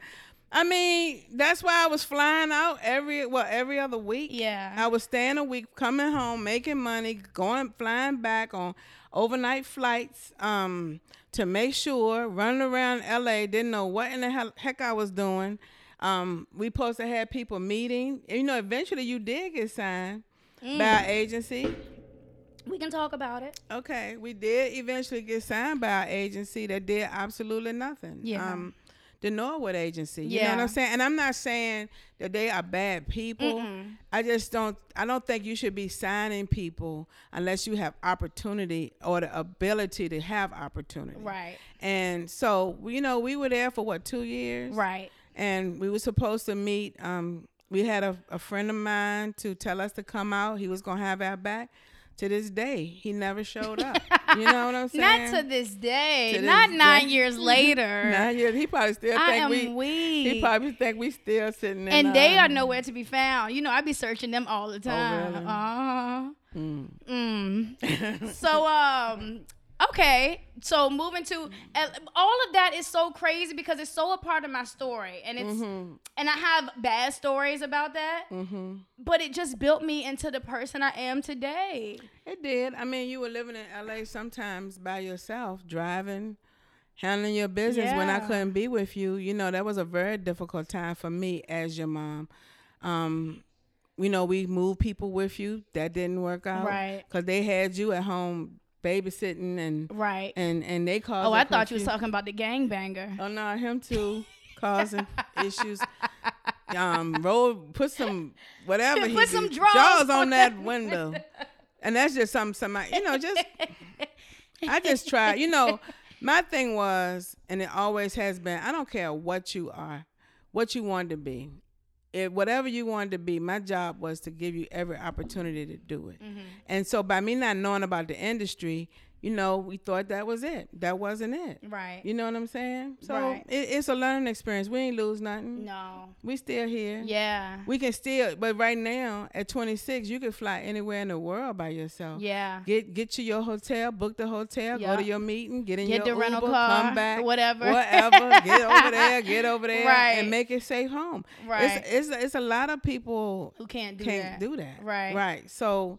Speaker 3: I mean, that's why I was flying out every well every other week.
Speaker 2: Yeah.
Speaker 3: I was staying a week, coming home, making money, going flying back on overnight flights, um, to make sure, running around LA, didn't know what in the hell, heck I was doing. Um, we supposed to have people meeting. And, you know, eventually you did get signed by our agency.
Speaker 2: We can talk about it.
Speaker 3: Okay, we did eventually get signed by our agency that did absolutely nothing.
Speaker 2: Yeah.
Speaker 3: Um, the Norwood agency. You know what I'm saying? And I'm not saying that they are bad people. I just don't I don't think you should be signing people unless you have opportunity or the ability to have opportunity.
Speaker 2: Right.
Speaker 3: And so, you know, we were there for what, two years?
Speaker 2: Right.
Speaker 3: and we were supposed to meet. Um, we had a, a friend of mine to tell us to come out. He was gonna have our back. To this day, he never showed up. you know what I'm saying?
Speaker 2: Not to this day.
Speaker 3: To this
Speaker 2: not nine
Speaker 3: day.
Speaker 2: years later.
Speaker 3: Nine years. He probably still
Speaker 2: I
Speaker 3: think
Speaker 2: am
Speaker 3: we.
Speaker 2: weak.
Speaker 3: He probably think we still sitting. In,
Speaker 2: and they
Speaker 3: uh,
Speaker 2: are nowhere to be found. You know, I be searching them all the time.
Speaker 3: really?
Speaker 2: Uh-huh. Mm. so, um, okay. So moving to all of that is so crazy because it's so a part of my story, and it's
Speaker 3: Mm-hmm.
Speaker 2: and I have bad stories about that. But it just built me into the person I am today.
Speaker 3: It did. I mean, you were living in LA sometimes by yourself, driving, handling your business when I couldn't be with you. You know, that was a very difficult time for me as your mom. Um, you know, we moved people with you. That didn't work out.
Speaker 2: Right.
Speaker 3: Because they had you at home babysitting and
Speaker 2: Right.
Speaker 3: and and they caused.
Speaker 2: oh, I thought you was talking about the gangbanger.
Speaker 3: Oh no, him too, causing issues. um, roll, put some whatever. he
Speaker 2: Put some drawers
Speaker 3: on
Speaker 2: on
Speaker 3: that window, and that's just something. Somebody, you know, just I just try. You know, my thing was, and it always has been. I don't care what you are, what you want to be. Whatever you wanted to be, my job was to give you every opportunity to do it.
Speaker 2: Mm-hmm.
Speaker 3: And so, by me not knowing about the industry, you know, we thought that was it. That wasn't it.
Speaker 2: Right.
Speaker 3: You know what I'm saying? So
Speaker 2: Right.
Speaker 3: it, it's a learning experience. We ain't lose nothing.
Speaker 2: No.
Speaker 3: We still here.
Speaker 2: Yeah.
Speaker 3: We can still, but right now at 26, you can fly anywhere in the world by yourself.
Speaker 2: Yeah.
Speaker 3: Get get to your hotel, book the hotel,
Speaker 2: Yeah.
Speaker 3: go to your meeting, get in
Speaker 2: Get
Speaker 3: your
Speaker 2: the rental car,
Speaker 3: come back,
Speaker 2: whatever.
Speaker 3: whatever. get over there, get over there,
Speaker 2: Right.
Speaker 3: and make it safe home.
Speaker 2: Right.
Speaker 3: It's it's, it's a lot of people
Speaker 2: Who can't do
Speaker 3: can't
Speaker 2: that?
Speaker 3: do that.
Speaker 2: Right.
Speaker 3: Right. So,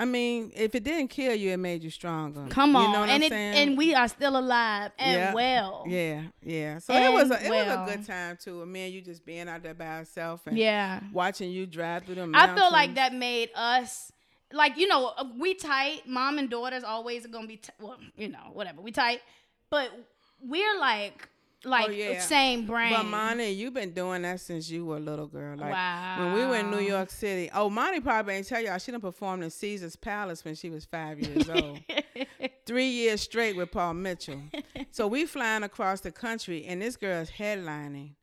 Speaker 3: I mean, if it didn't kill you, it made you stronger.
Speaker 2: Come on.
Speaker 3: You know what
Speaker 2: and
Speaker 3: I'm
Speaker 2: it
Speaker 3: saying?
Speaker 2: and we are still alive and
Speaker 3: Yeah.
Speaker 2: well.
Speaker 3: Yeah, yeah. So it was a
Speaker 2: And
Speaker 3: it was a good time too. Me and you just being out there by ourselves and
Speaker 2: Yeah.
Speaker 3: watching you drive through them.
Speaker 2: I feel like that made us like you know uh, we tight. Mom and daughters always are gonna be t- well, you know, whatever. We tight, but we're like Oh, like
Speaker 3: Oh, yeah.
Speaker 2: same brain.
Speaker 3: But Monty, you've been doing that since you were a little girl. Like when we were in New York City. Oh, Monty probably ain't tell y'all she done performed in Caesar's Palace when she was five years old. Three years straight with Paul Mitchell. so we flying across the country and this girl's headlining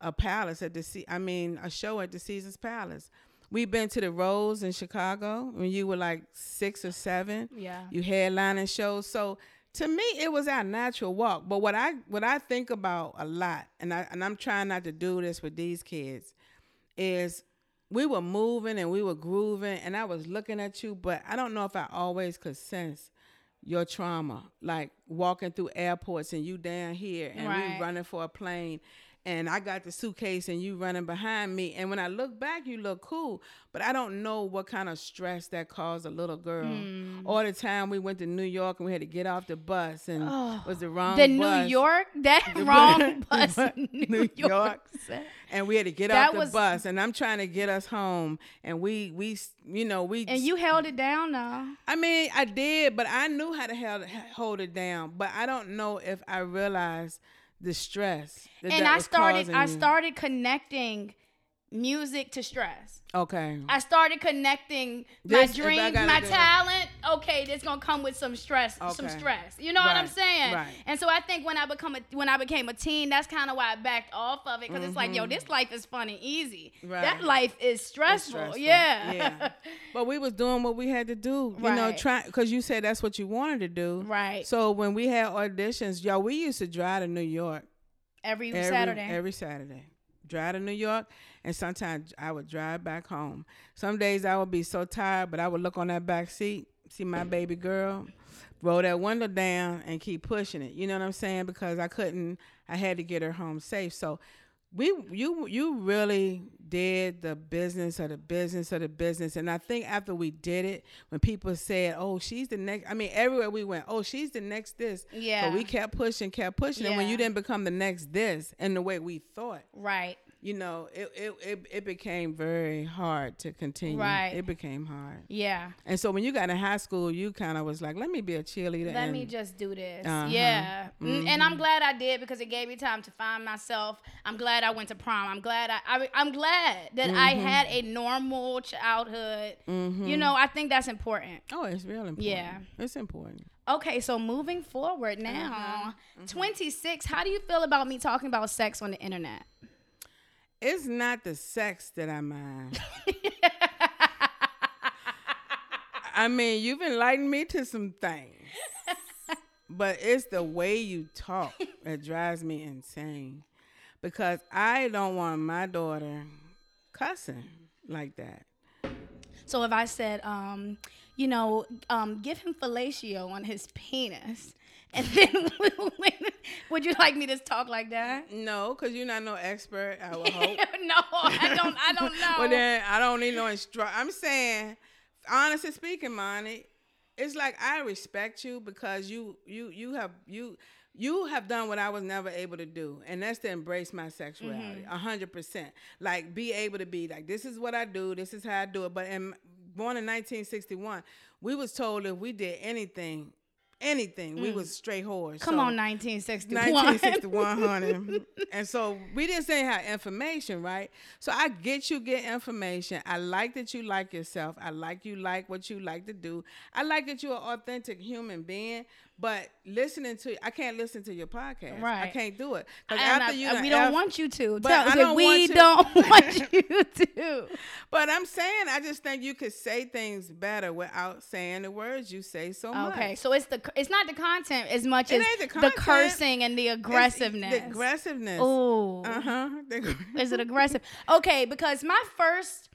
Speaker 3: a palace at the C I mean a show at the Caesar's Palace. We've been to the Rose in Chicago when you were like six or seven.
Speaker 2: Yeah.
Speaker 3: You headlining shows. So to me it was our natural walk. But what I what I think about a lot, and I and I'm trying not to do this with these kids, is we were moving and we were grooving and I was looking at you, but I don't know if I always could sense your trauma. Like walking through airports and you down here and
Speaker 2: Right.
Speaker 3: we running for a plane and I got the suitcase and you running behind me. And when I look back, you look cool, but I don't know what kind of stress that caused a little girl.
Speaker 2: Hmm.
Speaker 3: All the time we went to New York and we had to get off the bus and oh, was the wrong
Speaker 2: the New. York, that wrong bus,
Speaker 3: bus-
Speaker 2: New,
Speaker 3: New
Speaker 2: York.
Speaker 3: York. and we had to get
Speaker 2: That
Speaker 3: off the
Speaker 2: was-
Speaker 3: bus and I'm trying to get us home and we we you know we
Speaker 2: And you held it down though.
Speaker 3: I mean I did but I knew how to held, hold it down but I don't know if I realized the stress that
Speaker 2: And
Speaker 3: that
Speaker 2: I started I started connecting music to stress.
Speaker 3: okay
Speaker 2: I started connecting
Speaker 3: This-
Speaker 2: my dreams, my
Speaker 3: do it.
Speaker 2: talent. Okay, this gonna come with some stress, some stress. You know what I'm saying?
Speaker 3: right.
Speaker 2: And so I think when I become a when I became a teen, that's kind of why I backed off of it because it's like, yo, this life is fun and easy.
Speaker 3: Mm-hmm. Right.
Speaker 2: That life is stressful.
Speaker 3: stressful.
Speaker 2: Yeah.
Speaker 3: yeah but we was doing what we had to do you know
Speaker 2: Right.
Speaker 3: try because you said that's what you wanted to do
Speaker 2: Right.
Speaker 3: so when we had auditions yo we used to drive to New York
Speaker 2: every,
Speaker 3: every
Speaker 2: Saturday.
Speaker 3: Every Saturday. Drive to New York, and sometimes I would drive back home. Some days I would be so tired, but I would look on that back seat, see my baby girl, roll that window down, and keep pushing it. You know what I'm saying? Because I couldn't. I had to get her home safe. So. We you you really did the business of the business of the business, and I think after we did it, when people said, "Oh, she's the next," I mean, everywhere we went, "Oh, she's the next this,"
Speaker 2: Yeah.
Speaker 3: but we kept pushing, kept pushing, and when you didn't become the next this in the way we thought,
Speaker 2: right.
Speaker 3: You know, it, it, it, it became very hard to continue.
Speaker 2: Right.
Speaker 3: It became hard.
Speaker 2: Yeah.
Speaker 3: And so when you got in high school, you kind of was like, let me be a cheerleader.
Speaker 2: Let
Speaker 3: and,
Speaker 2: me just do this.
Speaker 3: Uh-huh.
Speaker 2: Yeah. Mm, And I'm glad I did because it gave me time to find myself. I'm glad I went to prom. I'm glad I, I I'm glad that I
Speaker 3: Mm-hmm.
Speaker 2: had a normal childhood. You know, I think that's important.
Speaker 3: Oh, it's real important.
Speaker 2: Yeah.
Speaker 3: It's important.
Speaker 2: Okay, so moving forward now, 26, how do you feel about me talking about sex on the internet?
Speaker 3: It's not the sex that I mind. I mean, you've enlightened me to some things. But it's the way you talk that drives me insane. Because I don't want my daughter cussing like that.
Speaker 2: So if I said, um, you know, um, give him fellatio on his penis, and then would you like me to talk like that?
Speaker 3: No, because you're not no expert, I would hope.
Speaker 2: no, I don't. I don't know.
Speaker 3: Well, then I don't need no instru I'm saying, honestly speaking, Monty, it's like I respect you because you you you have you you have done what I was never able to do, and that's to embrace my sexuality
Speaker 2: Mm-hmm.
Speaker 3: a hundred percent. Like be able to be like, this is what I do, this is how I do it. But in born in 1961, we was told if we did anything. Anything. We was mm. straight whores.
Speaker 2: Come
Speaker 3: so-
Speaker 2: on, 1961.
Speaker 3: 1961, honey. and so we didn't say have information, right? So I get you get information. I like that you like yourself. I like you like what you like to do. I like that you're an authentic human being. But listening to I can't listen to your podcast.
Speaker 2: Right.
Speaker 3: I can't do it because after you,
Speaker 2: we don't want you to.
Speaker 3: But
Speaker 2: Tell
Speaker 3: I don't
Speaker 2: we don't want you to.
Speaker 3: but I'm saying I just think you could say things better without saying the words you say so much.
Speaker 2: Okay, so it's the it's not the content as much
Speaker 3: It
Speaker 2: as
Speaker 3: the
Speaker 2: the, cursing and the aggressiveness.
Speaker 3: The aggressiveness.
Speaker 2: Oh,
Speaker 3: Uh huh.
Speaker 2: is it aggressive? Okay, because my first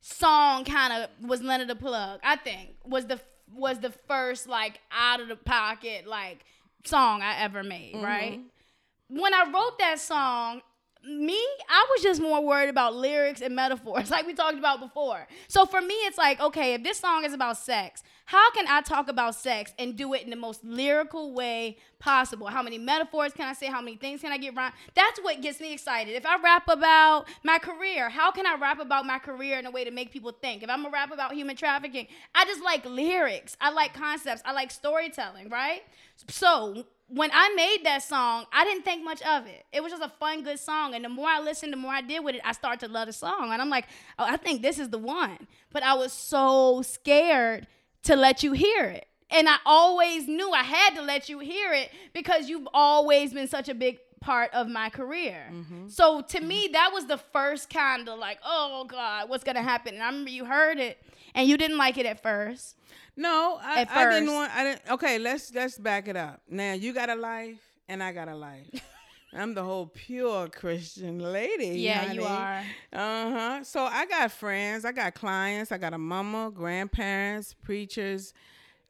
Speaker 2: song kind of was Leonard the Plug. I think was the was the first like out of the pocket like song I ever made. Right mm-hmm. when I wrote that song. Me, I was just more worried about lyrics and metaphors, like we talked about before. So for me, it's like, okay, if this song is about sex, how can I talk about sex and do it in the most lyrical way possible? How many metaphors can I say? How many things can I get right? That's what gets me excited. If I rap about my career, how can I rap about my career in a way to make people think? If I'm gonna rap about human trafficking, I just like lyrics. I like concepts. I like storytelling, right? So when I made that song, I didn't think much of it. It was just a fun, good song. And the more I listened, the more I did with it, I started to love the song. And I'm like, oh, I think this is the one. But I was so scared to let you hear it. And I always knew I had to let you hear it because you've always been such a big part of my career. Mm-hmm. So to mm-hmm. me, that was the first kind of like, oh God, what's gonna happen? And I remember you heard it and you didn't like it at first.
Speaker 3: No, I, I didn't want. I didn't. Okay, let's let's back it up. Now you got a life, and I got a life. I'm the whole pure Christian lady.
Speaker 2: Yeah, you
Speaker 3: honey.
Speaker 2: are.
Speaker 3: Uh huh. So I got friends, I got clients, I got a mama, grandparents, preachers,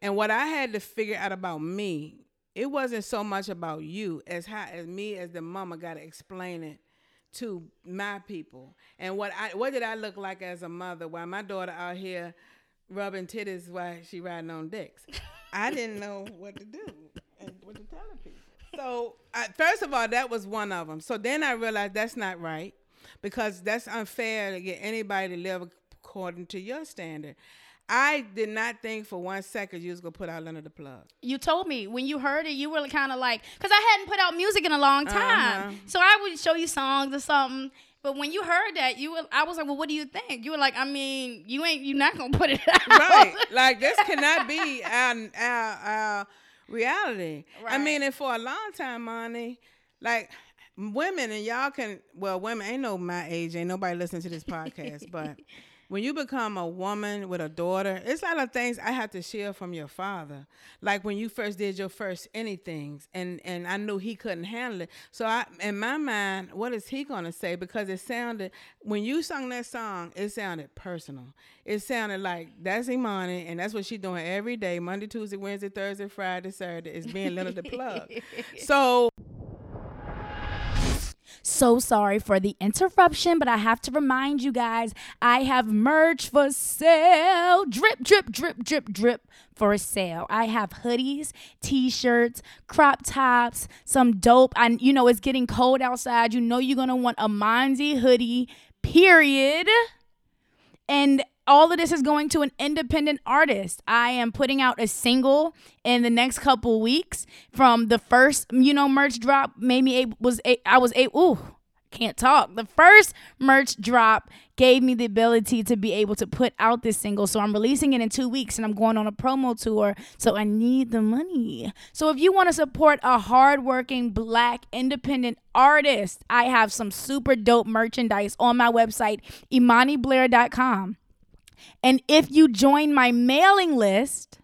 Speaker 3: and what I had to figure out about me, it wasn't so much about you as how as me as the mama got to explain it to my people and what I what did I look like as a mother while my daughter out here rubbing titties while she riding on dicks. I didn't know what to do and what to tell people. So I, first of all, that was one of them. So then I realized that's not right because that's unfair to get anybody to live according to your standard. I did not think for one second you was gonna put out under the plug.
Speaker 2: You told me when you heard it, you were kind of like, because I hadn't put out music in a long time.
Speaker 3: Uh-huh.
Speaker 2: So I would show you songs or something. But when you heard that, you were, I was like, well, what do you think? You were like, I mean, you ain't, you not gonna put it out.
Speaker 3: right. Like this cannot be our our, our reality. I mean, and for a long time, money, like women and y'all can well, women ain't no my age, ain't nobody listening to this podcast, but when you become a woman with a daughter, it's a lot of things I had to share from your father. Like when you first did your first anythings, and and I knew he couldn't handle it. So I, in my mind, what is he gonna say? Because it sounded when you sung that song, it sounded personal. It sounded like that's Imani, and that's what she's doing every day, Monday, Tuesday, Wednesday, Thursday, Friday, Saturday, is being Leonard the plug. So
Speaker 2: So sorry for the interruption, but I have to remind you guys I have merch for sale. Drip, drip, drip, drip, drip for sale. I have hoodies, t-shirts, crop tops, some dope. And you know it's getting cold outside. You know you're gonna want a Monzy hoodie, period. And all of this is going to an independent artist. I am putting out a single in the next couple weeks from the first, you know, merch drop. Made me able was a, I was a ooh can't talk. The first merch drop gave me the ability to be able to put out this single. So I'm releasing it in two weeks and I'm going on a promo tour. So I need the money. So if you want to support a hardworking black independent artist, I have some super dope merchandise on my website, imaniblair.com. And if you join my mailing list,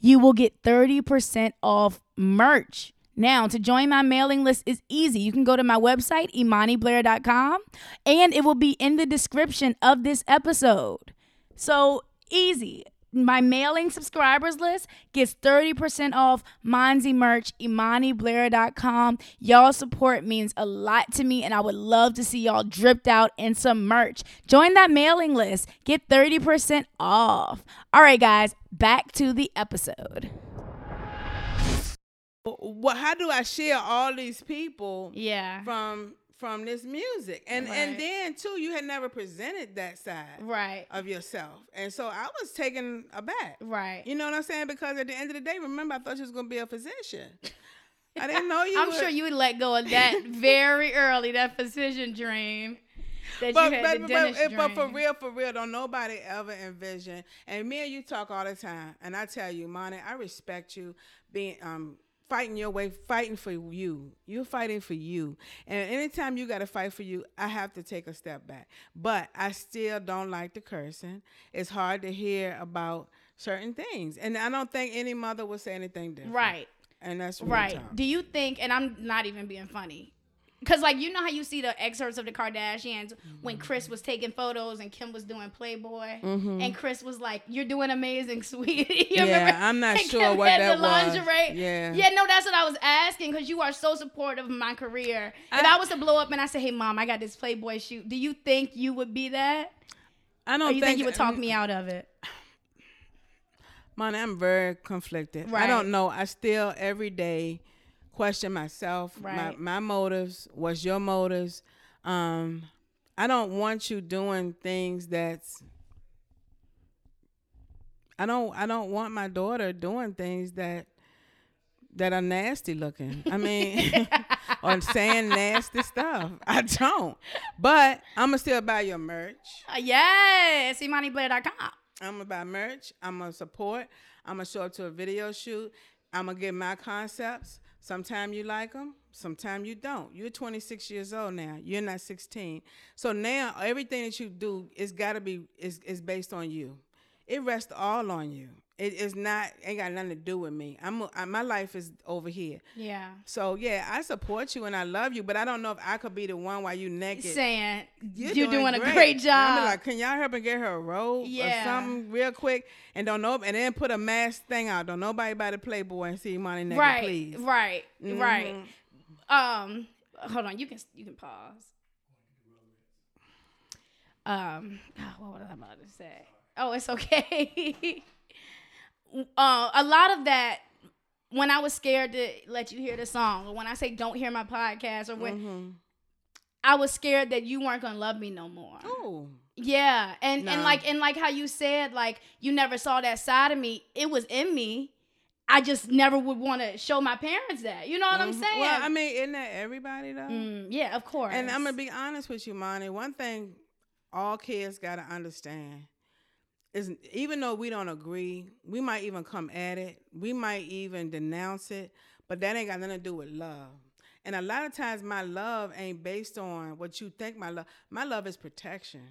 Speaker 2: you will get 30% off merch. Now, to join my mailing list is easy. You can go to my website, imaniblair.com, and it will be in the description of this episode. So easy. My mailing subscribers list gets 30% off Monzi merch, imaniblair.com. Y'all support means a lot to me, and I would love to see y'all dripped out in some merch. Join that mailing list. Get 30% off. All right, guys, back to the episode.
Speaker 3: what how do I share all these people
Speaker 2: Yeah.
Speaker 3: from from this music. And and then too, you had never presented that side
Speaker 2: Right.
Speaker 3: of yourself. And so I was taken aback.
Speaker 2: Right.
Speaker 3: You know what I'm saying? Because at the end of the day, remember I thought you was gonna be a physician. I didn't know you
Speaker 2: I'm
Speaker 3: would.
Speaker 2: sure you would let go of that very early, that physician dream that
Speaker 3: but,
Speaker 2: you had
Speaker 3: but,
Speaker 2: the
Speaker 3: but, but, for real, for real, don't nobody ever envision. And me and you talk all the time, and I tell you, Monty, I respect you being um fighting your way, fighting for you. You're fighting for you, and anytime you got to fight for you, I have to take a step back. But I still don't like the cursing. It's hard to hear about certain things, and I don't think any mother would say anything different.
Speaker 2: right.
Speaker 3: and that's
Speaker 2: Right.
Speaker 3: talk.
Speaker 2: Do you think, and I'm not even being funny, because like you know how you see the excerpts of the Kardashians when Kris was taking photos and Kim was doing Playboy, and Kris was like, "You're doing amazing, sweetie." You
Speaker 3: Mm-hmm. Yeah,
Speaker 2: remember?
Speaker 3: I'm not
Speaker 2: And
Speaker 3: sure
Speaker 2: Kim
Speaker 3: what that was.
Speaker 2: lingerie.
Speaker 3: Yeah.
Speaker 2: Yeah, no, that's what I was asking because you are so supportive of my career. If I,
Speaker 3: I-
Speaker 2: was to blow up and I say, "Hey, mom, I got this Playboy shoot," do you think you would be that,
Speaker 3: I don't
Speaker 2: or you think, you would talk
Speaker 3: mm,
Speaker 2: me out of it?
Speaker 3: Money, I'm very conflicted. I don't know. I still every day question myself,
Speaker 2: Right.
Speaker 3: my my motives. What's your motives? Um, I don't want you doing things that's. I don't. I don't want my daughter doing things that that are nasty looking. I mean, or saying nasty stuff. I don't. But I'm gonna still buy your merch.
Speaker 2: Uh, yes, ImaniBlair.com.
Speaker 3: I'm gonna buy merch. I'm gonna support. I'm gonna show up to a video shoot. I'm gonna give my concepts. Sometime you like them, sometimes you don't. You're 26 years old now. You're not 16. So now everything that you do is gotta be is is based on you. It rests all on you. It is not ain't got nothing to do with me. I'm I, my life is over here.
Speaker 2: Yeah.
Speaker 3: So yeah, I support you and I love you, but I don't know if I could be the one while you naked.
Speaker 2: Saying
Speaker 3: You're,
Speaker 2: you're, doing, a great job.
Speaker 3: I'm like, can y'all help and get her a robe
Speaker 2: Yeah.
Speaker 3: or something real quick? And don't know, and then put a mask thing out. Don't nobody buy the Playboy and see money naked,
Speaker 2: right,
Speaker 3: please.
Speaker 2: right, right.
Speaker 3: Mhm.
Speaker 2: Um, hold on, you can you can pause. Um, what was I about to say? Oh, it's okay. uh, a lot of that when I was scared to let you hear the song, or when I say don't hear my podcast, or when
Speaker 3: Mhm.
Speaker 2: I was scared that you weren't gonna love me no more.
Speaker 3: Oh,
Speaker 2: Yeah, and and like and like how you said like you never saw that side of me. It was in me. I just never would want to show my parents that. You know what I'm
Speaker 3: Mhm.
Speaker 2: saying?
Speaker 3: Well, I mean, isn't that everybody though?
Speaker 2: Mm, yeah, of course.
Speaker 3: And I'm gonna be honest with you, Monty. One thing all kids gotta understand is even though we don't agree, we might even come at it, we might even denounce it, but that ain't got nothing to do with love. And a lot of times my love ain't based on what you think my love. My love is protection.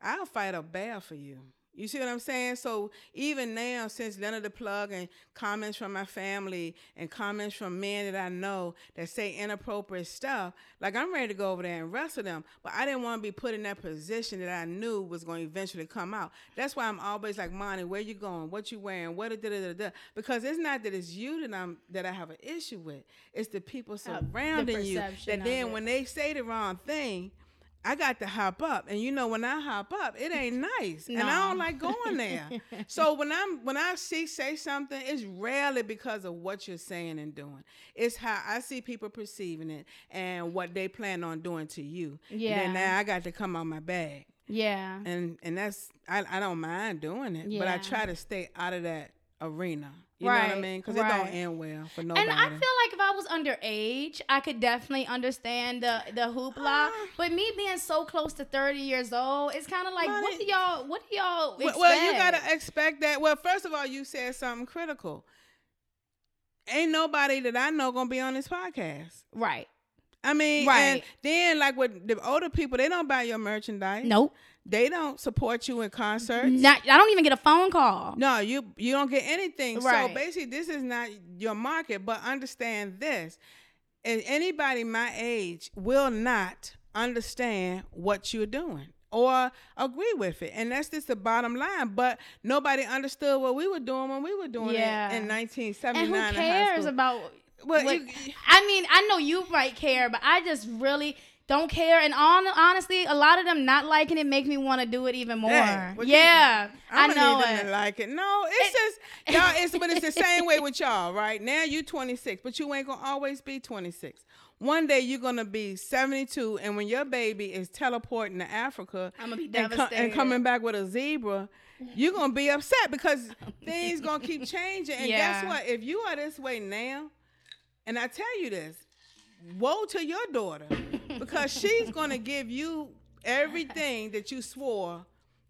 Speaker 3: I'll fight a bear for you. You see what I'm saying? So even now, since Leonard the Plug and comments from my family and comments from men that I know that say inappropriate stuff, like I'm ready to go over there and wrestle them. But I didn't want to be put in that position that I knew was going to eventually come out. That's why I'm always like, Monty, where you going? What you wearing? What da da da da? Because it's not that it's you that I'm that I have an issue with. It's the people
Speaker 2: Uh, the
Speaker 3: surrounding you
Speaker 2: perception
Speaker 3: that then
Speaker 2: it.
Speaker 3: when they say the wrong thing. I got to hop up, and you know when I hop up, it ain't nice, and I don't like going there. so when I'm when I see say something, it's rarely because of what you're saying and doing. It's how I see people perceiving it and what they plan on doing to you. And
Speaker 2: Yeah.
Speaker 3: then now I got to come on my bag,
Speaker 2: yeah.
Speaker 3: and and that's I, I don't mind doing it, but I try to stay out of that arena. You know what I
Speaker 2: Right,
Speaker 3: mean? Because it don't
Speaker 2: right.
Speaker 3: end well for nobody.
Speaker 2: And I feel like if I was underage, I could definitely understand the the hoopla.
Speaker 3: Uh.
Speaker 2: but me being so close to thirty years old, it's kind of like, what do y'all, what do y'all
Speaker 3: Well,
Speaker 2: expect?
Speaker 3: well, you gotta expect that. Well, first of all, you said something critical. Ain't nobody that I know gonna be on this podcast.
Speaker 2: right.
Speaker 3: I mean, right. and
Speaker 2: Right.
Speaker 3: then like with the older people, they don't buy your merchandise.
Speaker 2: Nope.
Speaker 3: They don't support you in concerts.
Speaker 2: Not, I don't even get a phone call.
Speaker 3: No, you you don't get anything.
Speaker 2: Right.
Speaker 3: So basically, this is not your market. But understand this: and anybody my age will not understand what you're doing or agree with it, and that's just the bottom line. But nobody understood what we were doing when we were doing
Speaker 2: Yeah.
Speaker 3: it in 1979.
Speaker 2: And
Speaker 3: 1979.
Speaker 2: who cares about?
Speaker 3: Well,
Speaker 2: what-
Speaker 3: you-
Speaker 2: I mean, I know you might care, but I just really don't care. And on, honestly, a lot of them not liking it make me want to do it even more.
Speaker 3: Dang, you-
Speaker 2: yeah, I
Speaker 3: I'm gonna
Speaker 2: know
Speaker 3: need them
Speaker 2: it.
Speaker 3: to like it. No, it's just y'all. It's but it's the same way with y'all, right? Now you 26, but you ain't gonna always be 26. One day you're gonna be 72, and when your baby is teleporting to Africa,
Speaker 2: I'ma be
Speaker 3: and, co- and coming back with a zebra, you're gonna be upset because things gonna keep changing. And
Speaker 2: Yeah.
Speaker 3: guess what? If you are this way now, and I tell you this, woe to your daughter because she's gonna give you everything that you swore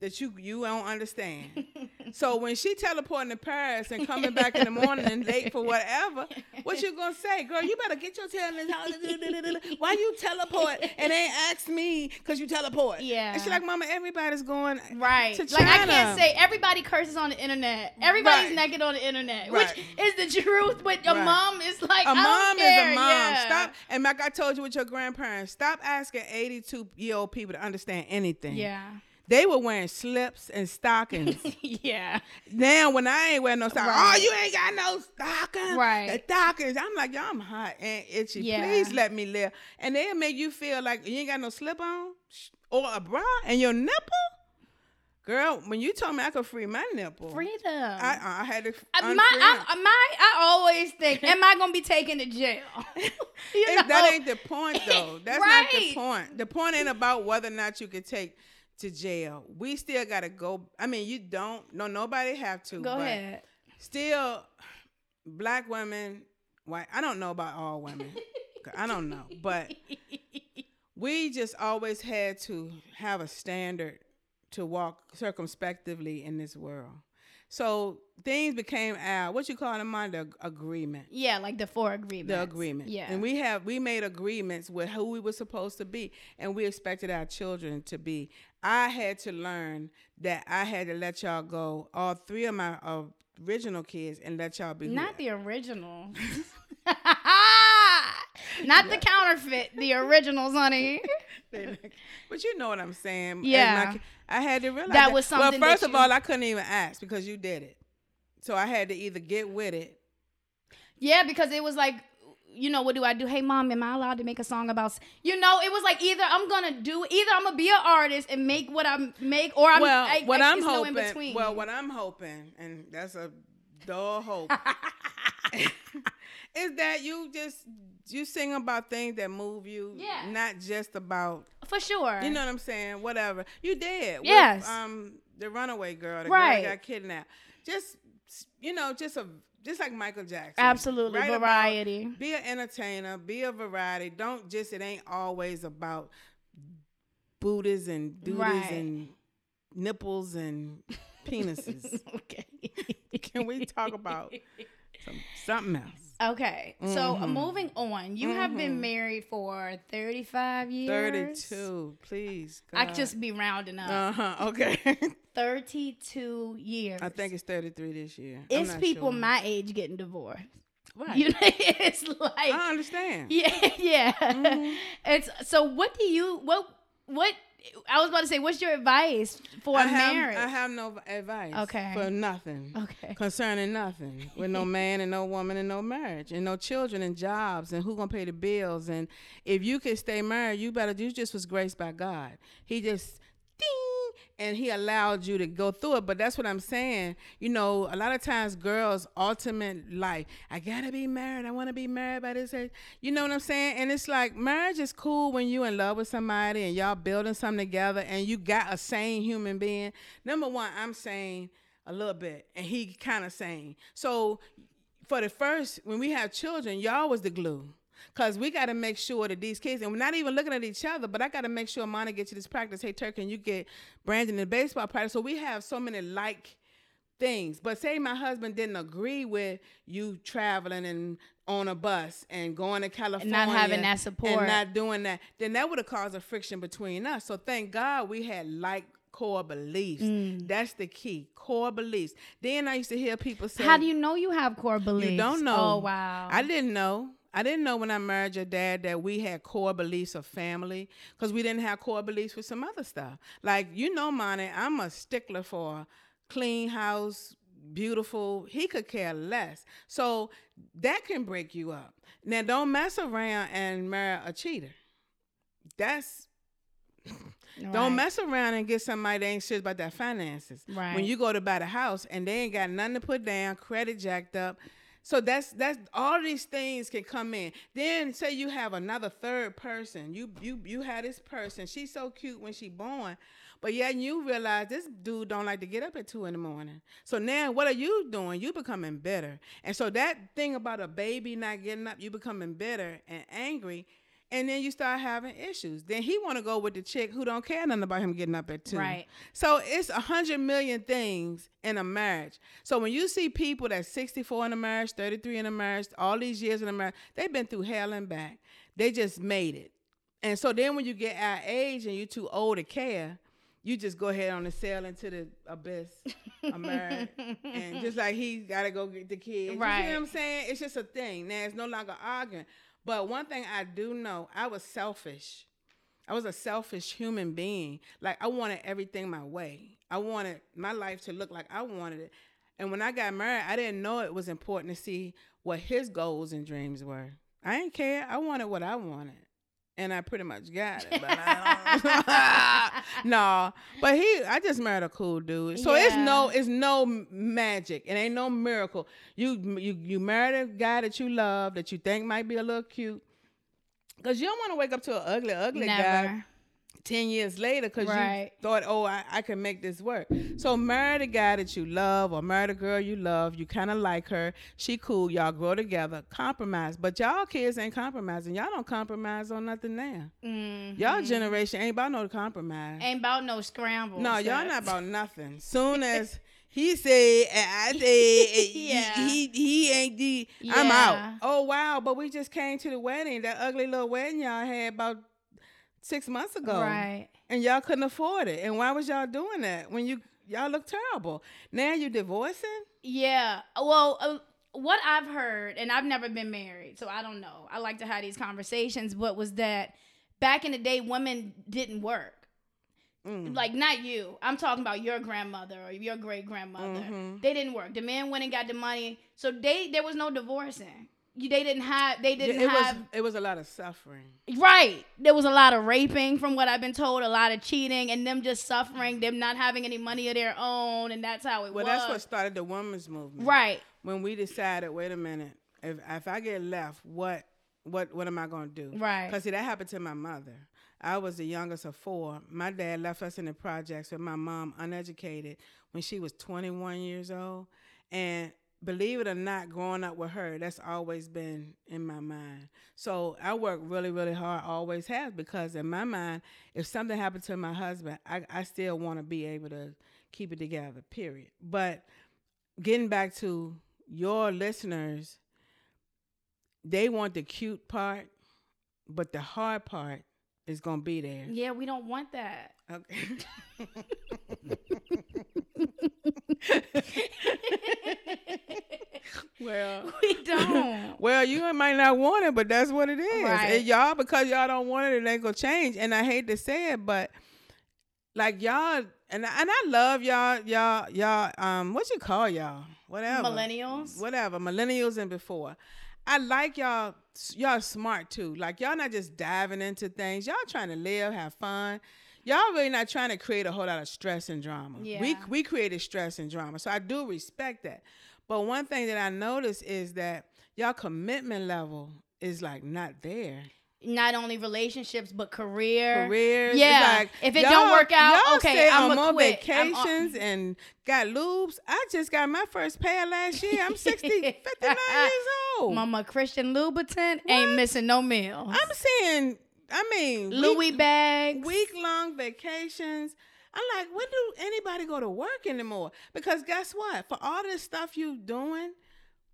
Speaker 3: that you you don't understand. So when she teleporting to Paris and coming back in the morning and late for whatever, what you gonna say, girl? You better get your tail in this house. Why you teleport and ain't ask me because you teleport?
Speaker 2: Yeah.
Speaker 3: And she like, Mama, everybody's going
Speaker 2: Right.
Speaker 3: to China.
Speaker 2: Like I can't say everybody curses on the internet. Everybody's
Speaker 3: Right.
Speaker 2: naked on the internet,
Speaker 3: Right.
Speaker 2: which is the truth. But a
Speaker 3: Right.
Speaker 2: mom is like
Speaker 3: a mom
Speaker 2: care.
Speaker 3: is a mom.
Speaker 2: Yeah.
Speaker 3: Stop. And like I told you with your grandparents, stop asking 82 year old people to understand anything.
Speaker 2: Yeah.
Speaker 3: They were wearing slips and stockings.
Speaker 2: yeah.
Speaker 3: now when I ain't wearing no stockings, oh,
Speaker 2: Right.
Speaker 3: oh, you ain't got no stockings.
Speaker 2: Right.
Speaker 3: The stockings. I'm like, y'all, I'm hot and itchy.
Speaker 2: Yeah.
Speaker 3: Please let me live. And they'll make you feel like you ain't got no slip on or a bra and your nipple. Girl, when you told me I could free my nipple,
Speaker 2: Freedom.
Speaker 3: I, I had to.
Speaker 2: My, I, my, I always think, am I gonna be taken to jail?
Speaker 3: that ain't the point though. That's not the point. The point ain't about whether or not you could take to jail. We still gotta go. I mean, you don't. No, nobody have to.
Speaker 2: Go
Speaker 3: but
Speaker 2: ahead.
Speaker 3: Still, black women, white. I don't know about all women. I don't know, but we just always had to have a standard to walk circumspectively in this world. So things became our what you call them under agreement
Speaker 2: Yeah, like the four agreements.
Speaker 3: the agreement.
Speaker 2: Yeah.
Speaker 3: And we have we made agreements with who we were supposed to be and we expected our children to be. I had to learn that I had to let y'all go, all three of my uh, original kids, and let y'all be.
Speaker 2: Not the original. Not the counterfeit, the originals, honey.
Speaker 3: but you know what I'm saying. As my
Speaker 2: Yeah.
Speaker 3: I had to realize
Speaker 2: That was something
Speaker 3: Well,
Speaker 2: that
Speaker 3: first of all, I couldn't even ask because you did it. So I had to either get with it.
Speaker 2: Yeah, because it was like, you know, what do I do? Hey, mom, am I allowed to make a song about? You know, it was like either I'm gonna do, either I'm gonna be an artist and make what I make, or I'm.
Speaker 3: well,
Speaker 2: I,
Speaker 3: what
Speaker 2: I, no in
Speaker 3: hoping,
Speaker 2: between.
Speaker 3: well, what I'm hoping, and that's a dull hope, is that you just you sing about things that move you,
Speaker 2: Yeah.
Speaker 3: not just about
Speaker 2: for sure.
Speaker 3: you know what I'm saying. Whatever you did, with,
Speaker 2: Yes.
Speaker 3: um, the runaway girl, the
Speaker 2: Right.
Speaker 3: girl that got kidnapped, just you know, just a just like Michael Jackson,
Speaker 2: absolutely
Speaker 3: Write about-
Speaker 2: variety.
Speaker 3: be an entertainer, be a variety. Don't just it ain't always about booties and duties
Speaker 2: Right.
Speaker 3: and nipples and penises.
Speaker 2: okay.
Speaker 3: Can we talk about some, something else?
Speaker 2: Okay, so uh,
Speaker 3: Mhm.
Speaker 2: moving on, you have been
Speaker 3: Mhm.
Speaker 2: married for 35 years.
Speaker 3: Thirty-two, please.
Speaker 2: I could just be rounding up.
Speaker 3: Uh huh. Okay.
Speaker 2: 32 years.
Speaker 3: I think it's thirty-three this year.
Speaker 2: It's people
Speaker 3: sure.
Speaker 2: my age getting divorced.
Speaker 3: Right.
Speaker 2: You know, it's like
Speaker 3: I understand.
Speaker 2: yeah, yeah.
Speaker 3: Mhm.
Speaker 2: It's so. What do you what what? I was about to say, what's your advice for
Speaker 3: I have,
Speaker 2: marriage?
Speaker 3: I have no advice.
Speaker 2: Okay.
Speaker 3: For nothing.
Speaker 2: okay.
Speaker 3: concerning nothing with no man and no woman and no marriage and no children and jobs and who gonna pay the bills and if you could stay married you better you just was graced by god he just and he allowed you to go through it but that's what i'm saying. You know a lot of times girls ultimate life i gotta be married i want to be married by this age. You know what i'm saying? And it's like marriage is cool when you in love with somebody and y'all building something together and you got a sane human being. Number one i'm saying a little bit and he kind of sane. So for the first when we have children y'all was the glue Cause we got to make sure that these kids, and we're not even looking at each other, but I got to make sure Monty gets to this practice. Hey, Turk, can you get Brandon in baseball practice? So we have so many like things. But say my husband didn't agree with you traveling and on a bus and going to California Not
Speaker 2: having that support.
Speaker 3: and not doing that, then that would have caused a friction between us. So thank God we had like core beliefs.
Speaker 2: Mm.
Speaker 3: That's the key, core beliefs. Then I used to hear people say,
Speaker 2: How do you know you have core beliefs?
Speaker 3: you don't know.
Speaker 2: Oh wow.
Speaker 3: I didn't know. I didn't know when I married your dad that we had core beliefs of family because we didn't have core beliefs with some other stuff. Like, you know, Monty, I'm a stickler for a clean house, beautiful. He could care less. So that can break you up. Now, don't mess around and marry a cheater. that's
Speaker 2: Right.
Speaker 3: don't mess around and get somebody that ain't serious about their finances.
Speaker 2: Right.
Speaker 3: When you go to buy the house and they ain't got nothing to put down, credit jacked up. So that's that's all these things can come in. Then say you have another third person. You you you had this person. She's so cute when she born, but yet you realize this dude don't like to get up at two in the morning. So now what are you doing? You becoming bitter. And so that thing about a baby not getting up, you becoming bitter and angry and then you start having issues. Then he want to go with the chick who don't care nothing about him getting up at two.
Speaker 2: Right.
Speaker 3: So it's a hundred million things in a marriage. So when you see people that's sixty four in a marriage, thirty three in a marriage, all these years in a marriage, they've been through hell and back. They just made it. And so then when you get our age and you're too old to care, you just go ahead on the sail into the abyss of marriage. and just like he gotta go get the kids.
Speaker 2: Right.
Speaker 3: You know what I'm saying? It's just a thing. Now it's no longer arguing. But one thing I do know, I was selfish. I was a selfish human being. Like I wanted everything my way. I wanted my life to look like I wanted it. And when I got married, I didn't know it was important to see what his goals and dreams were. I didn't care. I wanted what I wanted. And I pretty much got it. But I don't no. But he I just married a cool dude. So it's no, it's no magic. It ain't no miracle. You you you married a guy that you love that you think might be a little cute. Cause you don't want to wake up to an ugly, ugly guy
Speaker 2: Never.
Speaker 3: 10 years later because
Speaker 2: Right.
Speaker 3: you thought, oh, I, I can make this work. So marry the guy that you love or marry the girl you love. You kind of like her. She cool. Y'all grow together. Compromise. But y'all kids ain't compromising. Y'all don't compromise on nothing now.
Speaker 2: Mhm.
Speaker 3: Y'all generation ain't about no compromise.
Speaker 2: Ain't about no scramble.
Speaker 3: no, y'all not about nothing. Soon as he said, and I said, and
Speaker 2: Yeah.
Speaker 3: he, he, he ain't the, I'm out. Oh, wow. But we just came to the wedding. That ugly little wedding y'all had about six months ago
Speaker 2: Right.
Speaker 3: and y'all couldn't afford it. And why was y'all doing that when you y'all look terrible? Now you divorcing?
Speaker 2: Yeah. Well, uh, what I've heard, and I've never been married, so I don't know. I like to have these conversations, but was that back in the day, women didn't work.
Speaker 3: Mm.
Speaker 2: Like not you. I'm talking about your grandmother or your great grandmother.
Speaker 3: Mhm.
Speaker 2: They didn't work. The men went and got the money, so they there was no divorcing. You, they didn't have. They didn't
Speaker 3: it
Speaker 2: have.
Speaker 3: was it was a lot of suffering.
Speaker 2: Right. There was a lot of raping from what I've been told, a lot of cheating, and them just suffering, them not having any money of their own, and that's how it
Speaker 3: Well,
Speaker 2: was.
Speaker 3: that's what started the women's movement.
Speaker 2: Right.
Speaker 3: When we decided, wait a minute, if if I get left, what what what am I gonna do?
Speaker 2: Right.
Speaker 3: Because see, that happened to my mother. I was the youngest of four. My dad left us in the projects with my mom, uneducated, when she was 21 years old. And believe it or not, growing up with her, that's always been in my mind. So I work really, really hard, always have, because in my mind, if something happened to my husband, I, I still want to be able to keep it together, period. But getting back to your listeners, they want the cute part, but the hard part is gonna be there.
Speaker 2: Yeah, we don't want that.
Speaker 3: Okay. well,
Speaker 2: We don't.
Speaker 3: well, you might not want it, but that's what it is.
Speaker 2: Right.
Speaker 3: And y'all, because y'all don't want it, it ain't gonna change. And I hate to say it, but like y'all, and I, and I love y'all, y'all, y'all. Um, what you call y'all? Whatever.
Speaker 2: Millennials.
Speaker 3: whatever, millennials and before. I like y'all. Y'all smart too. Like y'all not just diving into things. Y'all trying to live, have fun. Y'all really not trying to create a whole lot of stress and drama. We
Speaker 2: Yeah.
Speaker 3: we created stress and drama, so I do respect that. But one thing that I notice is that y'all commitment level is like not there.
Speaker 2: Not only relationships, but career.
Speaker 3: Careers, it's
Speaker 2: Yeah.
Speaker 3: like,
Speaker 2: if it don't work out, okay, I'm
Speaker 3: on
Speaker 2: quit. I'm on-
Speaker 3: vacations and got Loubs. I just got my first pair last year. I'm 60, 59 years old.
Speaker 2: Mama Christian Louboutin ain't missing no meals.
Speaker 3: I'm saying, I mean,
Speaker 2: Louis bags.
Speaker 3: week long vacations. I'm like, when do anybody go to work anymore? Because guess what? For all this stuff you doing,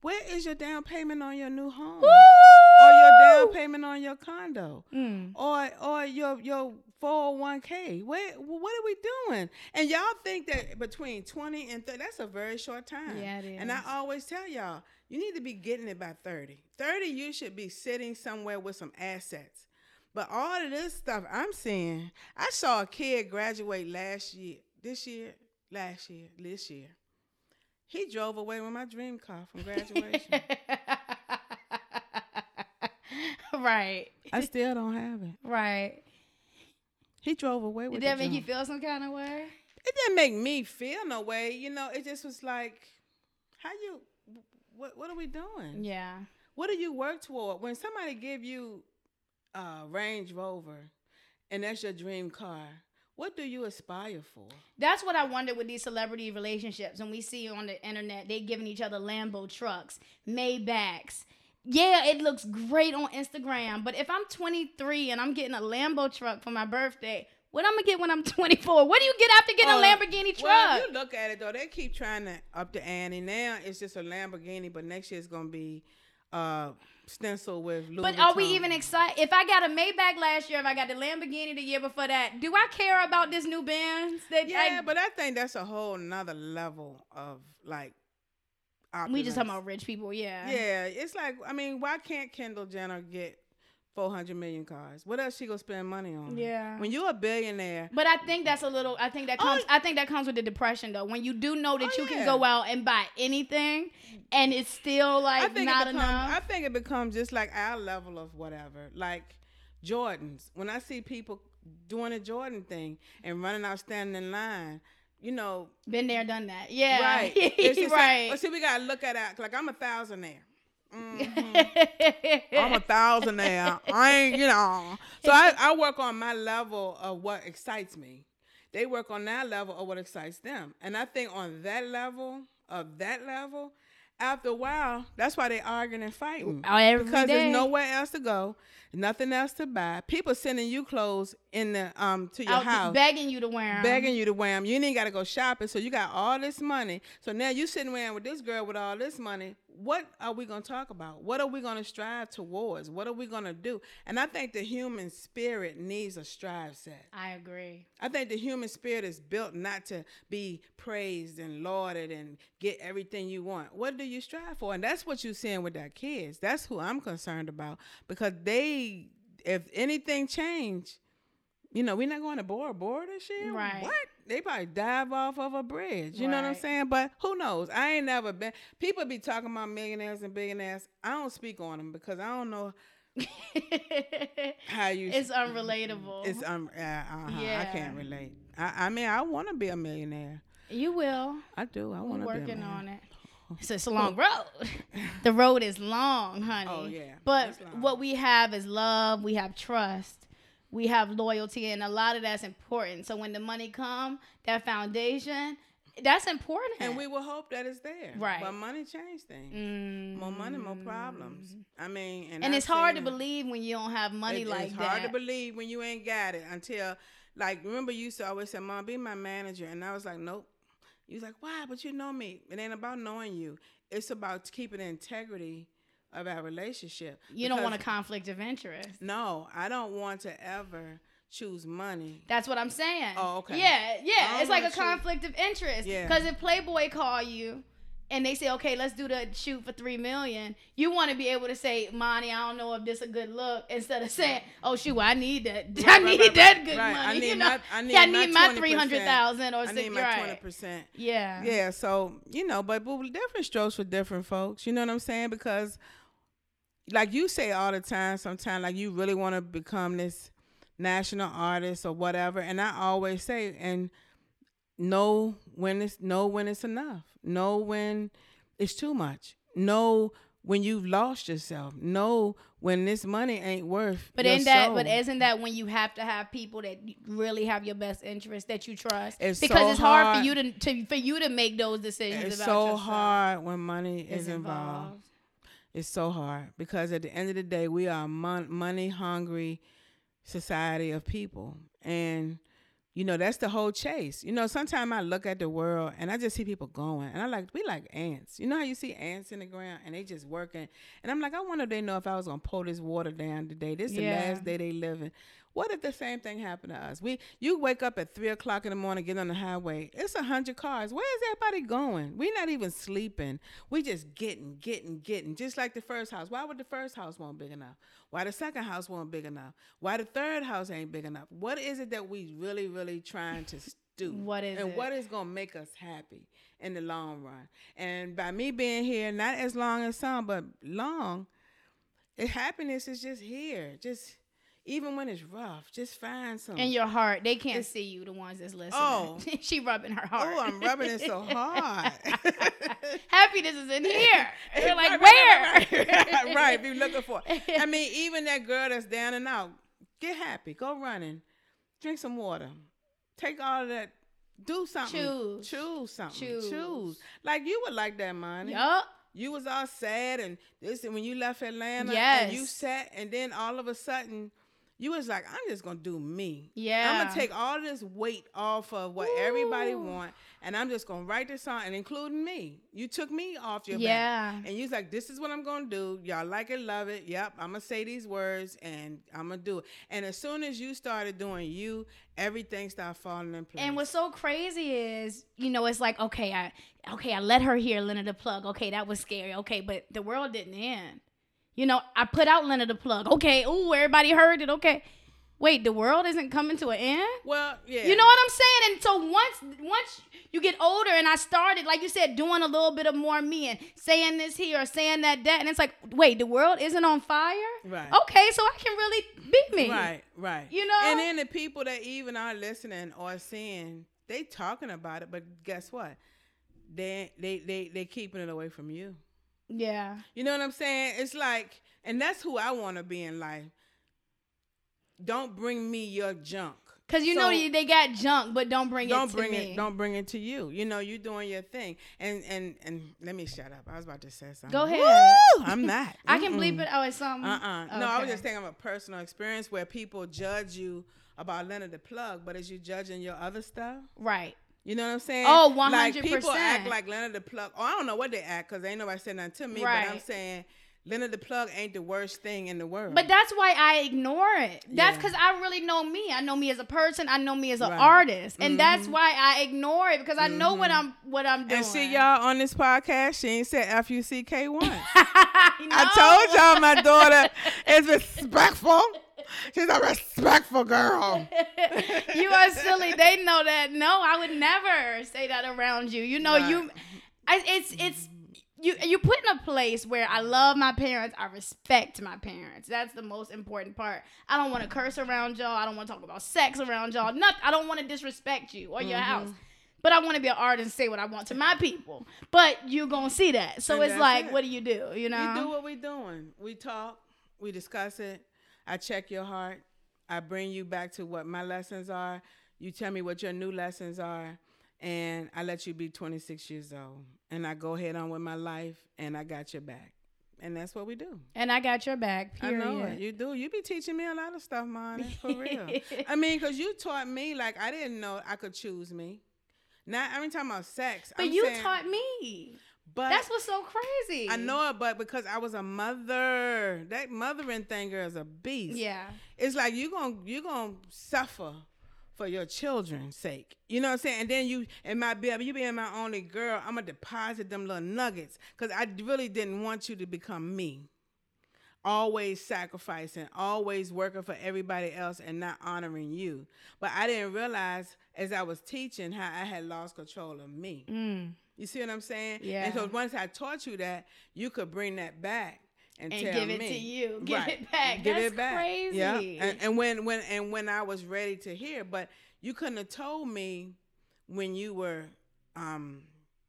Speaker 3: where is your down payment on your new home? Or your down payment on your condo?
Speaker 2: Mm.
Speaker 3: Or or your your 401k? Where what are we doing? And y'all think that between 20 and 30, that's a very short time.
Speaker 2: Yeah, it
Speaker 3: And I always tell y'all, you need to be getting it by 30. 30, you should be sitting somewhere with some assets. But all of this stuff I'm seeing, I saw a kid graduate last year, this year, last year, this year. He drove away with my dream car from graduation.
Speaker 2: right.
Speaker 3: I still don't have it.
Speaker 2: Right.
Speaker 3: He drove away with
Speaker 2: Did that make you feel some kind of way?
Speaker 3: It didn't make me feel no way. You know, it just was like, how you, what, what are we doing?
Speaker 2: Yeah.
Speaker 3: What do you work toward? When somebody give you a Range Rover and that's your dream car, what do you aspire for?
Speaker 2: That's what I wonder with these celebrity relationships. And we see on the internet, they giving each other Lambo trucks, Maybachs. Yeah, it looks great on Instagram. But if I'm 23 and I'm getting a Lambo truck for my birthday, what I'm gonna get when I'm 24? What do you get after getting a uh, Lamborghini truck?
Speaker 3: Well, you look at it though, they keep trying to up the ante. Now it's just a Lamborghini, but next year it's gonna be uh stencil with Louis
Speaker 2: but are we even excited? If I got a Maybach last year, if I got the Lamborghini the year before that, do I care about this new Benz? That
Speaker 3: Yeah,
Speaker 2: I,
Speaker 3: but I think that's a whole nother level of like.
Speaker 2: we just talking about rich people. Yeah.
Speaker 3: Yeah, it's like I mean, why can't Kendall Jenner get four hundred million cars? What else she gonna spend money on?
Speaker 2: Yeah.
Speaker 3: When you're a billionaire,
Speaker 2: But I think that's a little. I think that
Speaker 3: Oh,
Speaker 2: comes. I think that comes with the depression, though. When you do know that
Speaker 3: Oh,
Speaker 2: you can go out and buy anything, and it's still like not
Speaker 3: it becomes,
Speaker 2: enough.
Speaker 3: I think it becomes just like our level of whatever. Like Jordans. When I see people doing a Jordan thing and running out standing in line, you know,
Speaker 2: Been there, done that. Yeah.
Speaker 3: right.
Speaker 2: Right.
Speaker 3: Like, but see, we gotta look at it. Like I'm a thousandaire. Mm-hmm. I'm a thousandaire. I ain't, you know. So I, I work on my level of what excites me. They work on that level of what excites them. And I think on that level, of that level, after a while, that's why they arguing and fighting.
Speaker 2: Oh, every
Speaker 3: because
Speaker 2: day.
Speaker 3: there's nowhere else to go, nothing else to buy. People sending you clothes in the um to your
Speaker 2: Out
Speaker 3: house
Speaker 2: begging you to wear them,
Speaker 3: begging you to wear them. You ain't got to go shopping, so you got all this money. So now you sitting around with this girl with all this money. What are we gonna talk about? What are we gonna strive towards? What are we gonna do? And I think the human spirit needs a strive set.
Speaker 2: I agree.
Speaker 3: I think the human spirit is built not to be praised and lauded and get everything you want. What do you strive for? And that's what you're seeing with our kids. That's who I'm concerned about because they, if anything change, you know, we're not going to Bora Bora this year.
Speaker 2: Right.
Speaker 3: What? They probably dive off of a bridge. You know what I'm saying? But who knows? I ain't never been. People be talking about millionaires and billionaires. I don't speak on them because I don't know how you.
Speaker 2: it's unrelatable.
Speaker 3: It's um. Uh, uh-huh. I can't relate. I, I mean, I want to be a millionaire.
Speaker 2: you will.
Speaker 3: I do. I want to be
Speaker 2: working on it. So it's a long road. the road is long, honey.
Speaker 3: Oh, yeah.
Speaker 2: But what we have is love. We have trust. We have loyalty, and a lot of that's important. So when the money come, that foundation, that's important.
Speaker 3: And we will hope that it's there.
Speaker 2: Right.
Speaker 3: But money change things.
Speaker 2: Mm.
Speaker 3: More money, more problems. I mean, and,
Speaker 2: and it's hard to believe when you don't have money
Speaker 3: It-
Speaker 2: like
Speaker 3: it's
Speaker 2: that.
Speaker 3: It's hard to believe when you ain't got it until, like, remember you used to always say, "Mom, be my manager," and I was like, "Nope." You was like, "Why?" But you know me. It ain't about knowing you. It's about keeping the integrity of our relationship.
Speaker 2: you don't want a conflict of interest.
Speaker 3: No, I don't want to ever choose money.
Speaker 2: That's what I'm saying.
Speaker 3: Oh, okay.
Speaker 2: Yeah, yeah. It's like a
Speaker 3: wanna
Speaker 2: conflict of interest.
Speaker 3: Yeah.
Speaker 2: Because if Playboy call you and they say, okay, let's do the shoot for three million, you want to be able to say, Monty, I don't know if this a good look, instead of saying, oh shoot, I need that. I
Speaker 3: right,
Speaker 2: need
Speaker 3: right,
Speaker 2: that
Speaker 3: right,
Speaker 2: good money.
Speaker 3: I need
Speaker 2: you know?
Speaker 3: my- I need
Speaker 2: yeah, I need my
Speaker 3: 20%.
Speaker 2: three hundred thousand or
Speaker 3: I need my twenty percent.
Speaker 2: Yeah.
Speaker 3: Yeah, so you know, but, but different strokes for different folks. You know what I'm saying? Because, like you say all the time, sometimes like you really want to become this national artist or whatever, and I always say, and know when it's know when it's enough. Know when it's too much. Know when you've lost yourself. Know when this money ain't worth.
Speaker 2: But in that, but isn't that when you have to have people that really have your best interest that you trust?
Speaker 3: It's
Speaker 2: because
Speaker 3: so
Speaker 2: it's hard, for you to, to for you to make those decisions.
Speaker 3: it's
Speaker 2: about
Speaker 3: so hard when money
Speaker 2: Is
Speaker 3: is involved. It's so hard because at the end of the day, we are a mon- money hungry society of people, and you know that's the whole chase. You know, sometimes I look at the world and I just see people going, and I like we like ants. You know how you see ants in the ground and they just working, and I'm like, I wonder if they know if I was gonna pull this water down today. This is
Speaker 2: the
Speaker 3: last day they living. What if the same thing happened to us? We you wake up at three o'clock in the morning, get on the highway. It's a hundred cars. Where is everybody going? We're not even sleeping. We just getting, getting, getting. Just like the first house. Why would the first house won't big enough? Why the second house won't big enough? Why the third house ain't big enough? What is it that we really, really trying to do?
Speaker 2: What is
Speaker 3: and
Speaker 2: it?
Speaker 3: what is gonna make us happy in the long run? And by me being here, not as long as some, but long, it, happiness is just here. Just even when it's rough, just find some.
Speaker 2: In your heart, they can't see you. The ones that's listening.
Speaker 3: Oh.
Speaker 2: she rubbing her heart.
Speaker 3: oh, I'm rubbing it so hard.
Speaker 2: Happiness is in here. You're like,
Speaker 3: Right,
Speaker 2: where?
Speaker 3: right, right, right, be looking for. it. I mean, even that girl that's down and out, get happy, go running, drink some water, take all of that, do something,
Speaker 2: Choose.
Speaker 3: choose something,
Speaker 2: Choose.
Speaker 3: choose. Like you would like that, money.
Speaker 2: Yup.
Speaker 3: You was all sad and this, and when you left Atlanta, and you sat, and then all of a sudden. You was like, I'm just gonna do me.
Speaker 2: Yeah.
Speaker 3: I'm gonna take all this weight off of what everybody want, and I'm just gonna write this song, and including me. You took me off your back.
Speaker 2: Yeah.
Speaker 3: And you was like, this is what I'm gonna do. Y'all like it, love it. Yep, I'm gonna say these words and I'm gonna do it. And as soon as you started doing you, everything started falling in place.
Speaker 2: And what's so crazy is, you know, it's like, okay, I okay, I let her hear Leonard the plug. Okay, that was scary. Okay, but the world didn't end. You know, I put out Leonard the plug. Okay, ooh, everybody heard it. Okay. Wait, the world isn't coming to an end?
Speaker 3: well, yeah.
Speaker 2: You know what I'm saying? And so once once you get older and I started, like you said, doing a little bit of more me and saying this here or saying that that, and it's like, wait, the world isn't on fire?
Speaker 3: Right.
Speaker 2: Okay, so I can really be me.
Speaker 3: Right, right.
Speaker 2: You know?
Speaker 3: And then the people that even are listening or seeing, they talking about it, but guess what? They they they they keeping it away from you.
Speaker 2: Yeah.
Speaker 3: You know what I'm saying? It's like, and that's who I want to be in life. Don't bring me your junk.
Speaker 2: Cause you
Speaker 3: So-
Speaker 2: know they- got junk, but don't bring
Speaker 3: don't
Speaker 2: it to
Speaker 3: bring
Speaker 2: me.
Speaker 3: it don't bring it to you you know you're doing your thing and and and let me shut up i was about to say something
Speaker 2: Go ahead.
Speaker 3: Woo! i'm not
Speaker 2: I can bleep it. Oh, it's something.
Speaker 3: uh-uh no i was just thinking of a personal experience where people judge you about Leonard the plug but is you judging your other stuff
Speaker 2: Right.
Speaker 3: You know what i'm saying
Speaker 2: Oh,
Speaker 3: like people act like Leonard the plug oh i don't know what they act because ain't nobody said nothing to me but i'm saying Leonard the plug ain't the worst thing in the world
Speaker 2: But that's why I ignore it. That's
Speaker 3: Yeah.
Speaker 2: because I really know me. I know me as a person. I know me as an
Speaker 3: Right.
Speaker 2: artist, and that's mm-hmm. why I ignore it because I know what mm-hmm. I'm what I'm doing.
Speaker 3: and see y'all on this podcast she ain't said f-u-c-k once
Speaker 2: I
Speaker 3: I told y'all my daughter is respectful. She's a respectful girl.
Speaker 2: you are silly. They know that. No, I would never say that around you. You know,
Speaker 3: Right.
Speaker 2: you. I, it's it's you. You put in a place where I love my parents. I respect my parents. That's the most important part. I don't want to curse around y'all. I don't want to talk about sex around y'all. Nothing. I don't want to disrespect you or your
Speaker 3: Mm-hmm.
Speaker 2: house. But I want to be an artist and say what I want to my people. But you're gonna see that. So
Speaker 3: And
Speaker 2: it's like,
Speaker 3: it.
Speaker 2: what do you do? You know.
Speaker 3: We do what we doing. We talk, we discuss it. I check your heart. I bring you back to what my lessons are. You tell me what your new lessons are. And I let you be 26 years old. And I go ahead on with my life and I got your back. And that's what we do.
Speaker 2: and I got your back. Period.
Speaker 3: I know it. You do. You be teaching me a lot of stuff, man. For real. I mean, because you taught me, like, I didn't know I could choose me. Now, every time about sex,
Speaker 2: But
Speaker 3: I'm
Speaker 2: you
Speaker 3: saying-
Speaker 2: taught me.
Speaker 3: But
Speaker 2: That's what's so crazy.
Speaker 3: I know it, but because I was a mother, that mothering thing girl is a beast.
Speaker 2: Yeah.
Speaker 3: It's like you gonna you gonna suffer for your children's sake. You know what I'm saying? And then you and my baby, you being my only girl, I'm gonna deposit them little nuggets because I really didn't want you to become me. Always sacrificing, always working for everybody else and not honoring you. But I didn't realize as I was teaching how I had lost control of me.
Speaker 2: Mm.
Speaker 3: You see what I'm saying?
Speaker 2: Yeah.
Speaker 3: And so once I taught you that, you could bring that back and,
Speaker 2: And give it
Speaker 3: me.
Speaker 2: to you. Give it back.
Speaker 3: Give
Speaker 2: That's
Speaker 3: it back.
Speaker 2: crazy.
Speaker 3: Yeah. And, and when when and when I was ready to hear, but you couldn't have told me when you were um